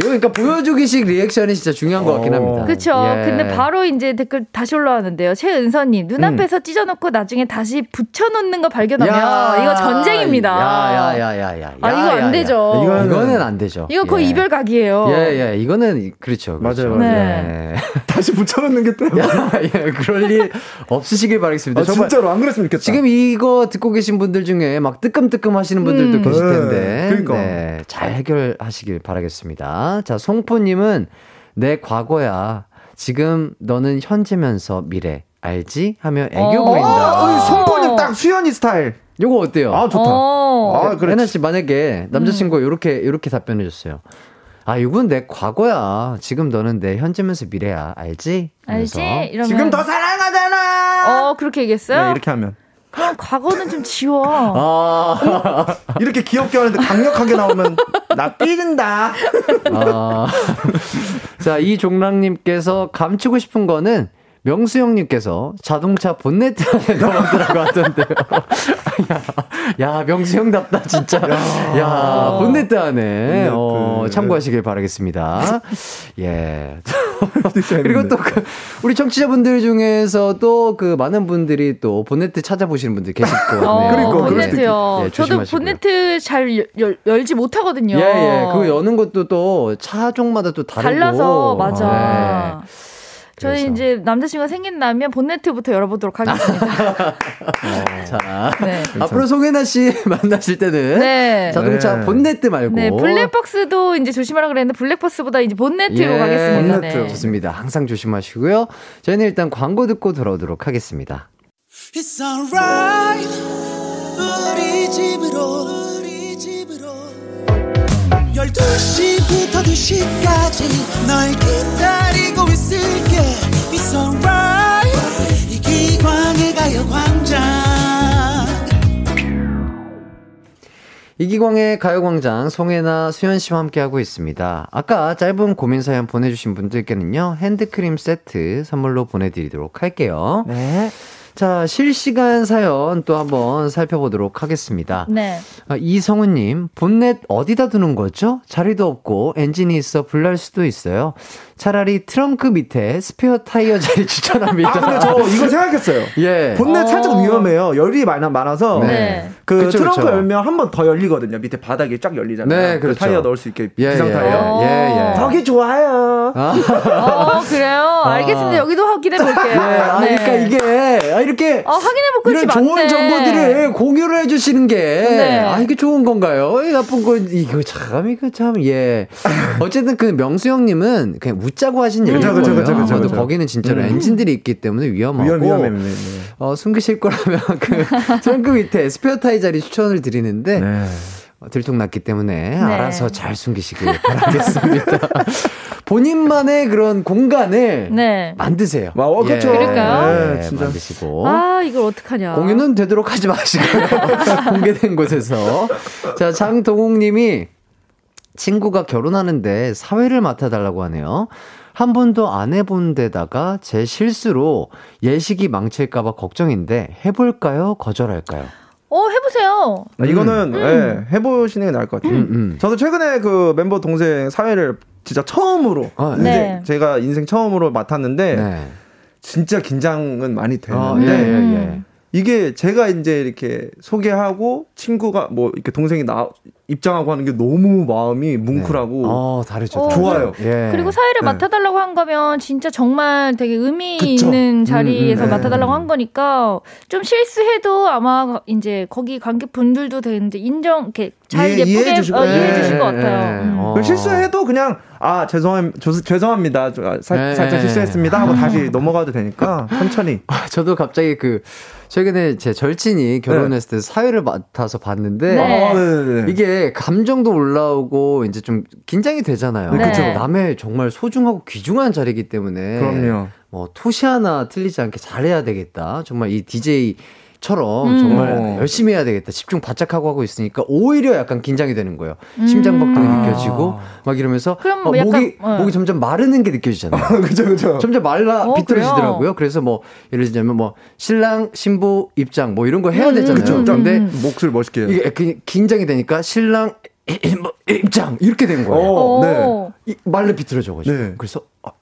그러니까 보여주기식 리액션이 진짜 중요한 것 같긴 합니다. 그렇죠. 예. 근데 바로 이제 댓글 다시 올라왔는데요. 최은서님 눈앞에서 음. 찢어놓고 나중에 다시 붙여놓는 거 발견하면 야~ 이거 전쟁입니다. 야야야야야. 아 이거 안 되죠. 이거는, 이거는 안 되죠. 이거 거의 예. 이별각이에요. 예예. 예. 이거는 그렇죠. 그렇죠. 맞아요. 네. 다시 붙여놓는 게 또. 예, 그럴 일 없으시길 바라겠습니다. 아, 진짜로 안 그랬으면 좋겠다. 지금 이거 듣고 계신 분들 중에 막 뜨끔 뜨끔뜨끔 하시는 분들도 음. 계실 텐데. 네, 그러니까. 네, 잘 해결하시길 바라겠습니다. 자, 송포님은 내 과거야. 지금 너는 현재면서 미래. 알지? 하며 애교 어. 부린다. 어, 송포님 딱 수연이 스타일. 요거 어때요? 아, 좋다. 어. 아, 그래. 혜나 씨 만약에 남자친구가 요렇게, 요렇게 답변해 줬어요. 아, 이건 내 과거야. 지금 너는 내 현재면서 미래야. 알지? 알지? 이러면... 지금 더 사랑하잖아! 어, 그렇게 얘기했어요? 네, 이렇게 하면. 그럼 과거는 좀 지워. 아. 이렇게 귀엽게 하는데 강력하게 나오면 나 삐진다. 아. [laughs] 자, 이종랑님께서 감추고 싶은 거는 명수 형님께서 자동차 본네트 안에 넣어두라고 하던데요. 야, 야, 명수 형답다, 진짜. 야, 야 본네트 안에 어, 참고하시길 바라겠습니다. [laughs] 예. 그리고 또 그, 우리 청취자분들 중에서 또 그 많은 분들이 또 본네트 찾아보시는 분들 계실 거예요. 어, 그러니까 본네트요. 예, 저도 본네트 잘 열, 열지 못하거든요. 예, 예. 그거 여는 것도 또 차종마다 또 다르고. 달라서, 맞아. 예. 저희 이제 남자친구가 생긴다면 본네트부터 열어보도록 하겠습니다. [laughs] 어. 자, 네. [laughs] 앞으로 송혜나 씨 [laughs] 만나실 때는 네. 자동차 네. 본네트 말고 네, 블랙박스도 이제 조심하라 그랬는데 블랙박스보다 이제 본네트로 예, 가겠습니다. 본네트 네. 좋습니다. 항상 조심하시고요. 저희는 일단 광고 듣고 돌아오도록 하겠습니다. It's alright. 12시부터 2시까지 널 기다리고 있을게 It's alright 이기광의 가요광장 이기광의 가요광장 송혜나 수현씨와 함께하고 있습니다. 아까 짧은 고민 사연 보내주신 분들께는요 핸드크림 세트 선물로 보내드리도록 할게요. 네. 자, 실시간 사연 또 한번 살펴보도록 하겠습니다. 네. 아, 이성우님, 본넷 어디다 두는 거죠? 자리도 없고 엔진이 있어 불날 수도 있어요. 차라리 트렁크 밑에 스페어 타이어 자리 추천합니다. 아, 근데 저 이거 생각했어요. 예. 본넷 어. 살짝 위험해요. 열이 많아, 많아서. 네. 그 그쵸, 트렁크 그쵸. 열면 한 번 더 열리거든요. 밑에 바닥이 쫙 열리잖아요. 네, 그 그렇죠. 타이어 넣을 수 있게 예, 비상 예. 타이어. 예, 예. 거기 좋아요. 아. 어, 그래요. 아. 알겠습니다. 여기도 확인해 볼게요. 예. 아, 네. 그러니까 이게 아, 이렇게 아, 확인해 볼 것이 많네. 좋은 정보들을 공유를 해 주시는 게 네. 아, 이게 좋은 건가요? 나쁜 거 이거 참 이거 참 예. 어쨌든 그 명수 형님은 그냥 웃자고 하신 얘기죠. 그렇죠, 그렇죠, 그렇죠. 아마도 거기는 진짜로 음. 엔진들이 있기 때문에 위험하고 위험, 네, 네. 어, 숨기실 거라면 [laughs] 그 창구 밑에 스페어 타이 자리 추천을 드리는데 네. 어, 들통났기 때문에 네. 알아서 잘 숨기시길 바라겠습니다. [laughs] 본인만의 그런 공간을 네. 만드세요. 아, 어, 그렇죠. 예. 그럴까요? 네, 진짜. 만드시고. 아, 이걸 어떡하냐. 공유는 되도록 하지 마시고요. [laughs] 공개된 곳에서. 자, 장동욱 님이 친구가 결혼하는데 사회를 맡아달라고 하네요. 한 번도 안 해본 데다가 제 실수로 예식이 망칠까봐 걱정인데 해볼까요? 거절할까요? 어, 해보세요. 아, 이거는, 음. 네, 해보시는 게 나을 것 같아요. 음, 음. 저도 최근에 그 멤버 동생 사회를 진짜 처음으로, 아, 이제 네. 제가 인생 처음으로 맡았는데, 네. 진짜 긴장은 많이 되는데, 아, 예, 예, 예. 이게 제가 이제 이렇게 소개하고 친구가 뭐 이렇게 동생이 나 입장하고 하는 게 너무 마음이 뭉클하고 네. 어, 다르죠. 어, 좋아요. 예. 그리고 사회를 네. 맡아달라고 한 거면 진짜 정말 되게 의미 그쵸? 있는 자리에서 음, 음, 네. 맡아달라고 한 거니까 좀 실수해도 아마 이제 거기 관객 분들도 되는데 인정 이렇게 잘 예, 예쁘게 해주실, 어, 이해해 주실 것 네. 같아요. 음. 어. 실수해도 그냥 아 죄송 죄송합니다 사, 네. 살짝 실수했습니다 하고 다시 [laughs] 넘어가도 되니까 천천히. 저도 갑자기 그 최근에 제 절친이 결혼했을 때 사회를 맡아서 봤는데 네. 아, 이게 감정도 올라오고 이제 좀 긴장이 되잖아요. 네. 그렇죠. 남의 정말 소중하고 귀중한 자리이기 때문에 그럼요. 뭐 토시 하나 틀리지 않게 잘해야 되겠다. 정말 이 DJ 처럼 음. 정말 어. 열심히 해야 되겠다. 집중 바짝 하고 하고 있으니까 오히려 약간 긴장이 되는 거예요. 음. 심장 박동이 아. 느껴지고 막 이러면서 어, 약간, 목이 어. 목이 점점 마르는 게 느껴지잖아요. [laughs] 그죠 그죠. 점점 말라 어, 비뚤어지더라고요. 그래서 뭐 예를 들자면 뭐 신랑 신부 입장 뭐 이런 거 해야 음. 되잖아요. 그쵸, 근데 음. 목소리 멋있게 이게 그 긴장이 되니까 신랑 [clears throat] 뭐, 입장 이렇게 된 거예요. 오, 어, 네. 말로 비틀어져가지고 네. 그래서 아,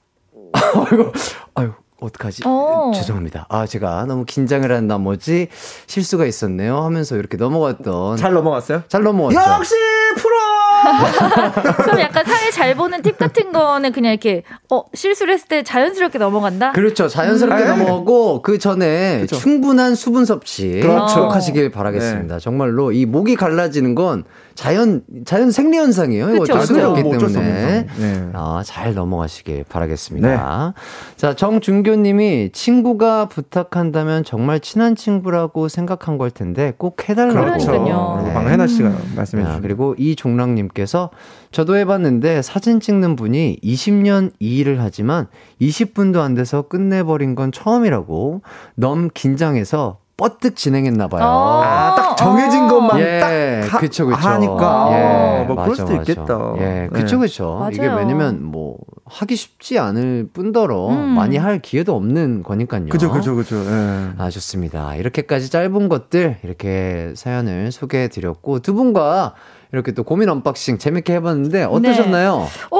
[laughs] 아이고 아유 어떡하지? 어. 죄송합니다. 아, 제가 너무 긴장을 한 나머지 실수가 있었네요 하면서 이렇게 넘어갔던. 잘 넘어갔어요? 잘 넘어갔죠. 역시 프로! [laughs] 그럼 약간 사회 잘 보는 팁 같은 거는 그냥 이렇게 어 실수를 했을 때 자연스럽게 넘어간다. 그렇죠. 자연스럽게 음. 넘어가고 그 전에 그렇죠. 충분한 수분 섭취 그렇죠. 하시길 바라겠습니다. 네. 정말로 이 목이 갈라지는 건 자연 자연 생리 현상이에요. 이거 어쩔 없기 때문에 네. 아, 잘 넘어가시길 바라겠습니다. 네. 자 정준교님이 친구가 부탁한다면 정말 친한 친구라고 생각한 걸 텐데 꼭 해달라고. 그렇죠. 네. 방해나 씨가 말씀해 주신 그리고 이종랑님께서 저도 해봤는데 사진 찍는 분이 20년 이 일을 하지만 20분도 안 돼서 끝내버린 건 처음이라고 너무 긴장해서 뻗뜩 진행했나 봐요. 아, 딱 정해진 것만 예, 딱 그쵸, 그쵸. 하니까. 예, 뭐 맞아, 그럴 수도 맞아. 있겠다. 예, 그쵸, 네. 그쵸. 이게 왜냐면 뭐 하기 쉽지 않을 뿐더러 음. 많이 할 기회도 없는 거니까요. 그죠, 그죠, 그죠. 예. 아, 좋습니다. 이렇게까지 짧은 것들 이렇게 사연을 소개해 드렸고 두 분과 이렇게 또 고민 언박싱 재밌게 해봤는데 어떠셨나요? 네. 어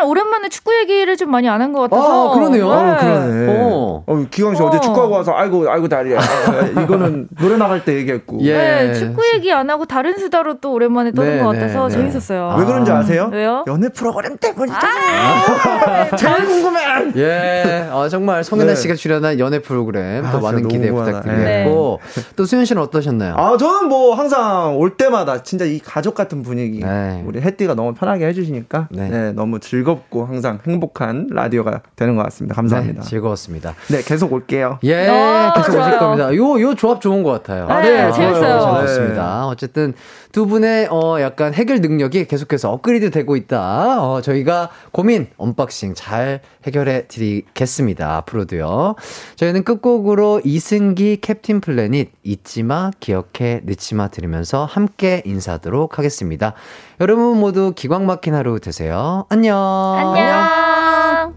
오늘 오랜만에 축구 얘기를 좀 많이 안 한 것 같아서. 아 그러네요. 네. 아, 그러네. 어. 어 기광 씨 어. 제 축구하고 와서 아이고 아이고 다리야. 이거는 [laughs] 노래 나갈 때 얘기했고. 예. 네, 축구 얘기 안 하고 다른 수다로 또 오랜만에 떠는 네, 것 같아서 네, 네. 재밌었어요. 아. 왜 그런지 아세요? 왜요? 연애 프로그램 때문이잖아요. 잘 아. [laughs] 궁금해. 예. 아, 정말 송혜나 씨가 출연한 연애 프로그램 또 아, 많은 기대 부탁드리고 또 수현 씨는 어떠셨나요? 아 저는 뭐 항상 올 때마다 진짜 이 가족 같은 분위기. 네. 우리 혜띠가 너무 편하게 해주시니까 네. 네. 너무 즐 겁고 항상 행복한 라디오가 되는 것 같습니다. 감사합니다. 네, 즐거웠습니다. 네, 계속 올게요. 예, 어, 계속 좋아요. 오실 겁니다. 요, 요 조합 좋은 것 같아요. 아, 네, 아, 재밌어요. 좋습니다. 어쨌든 두 분의 어, 약간 해결 능력이 계속해서 업그레이드 되고 있다. 어, 저희가 고민 언박싱 잘 해결해 드리겠습니다. 앞으로도요. 저희는 끝곡으로 이승기 캡틴 플래닛 잊지마 기억해 늦지마 들으면서 함께 인사하도록 하겠습니다. 여러분 모두 기광 막힌 하루 되세요. 안녕. 안녕.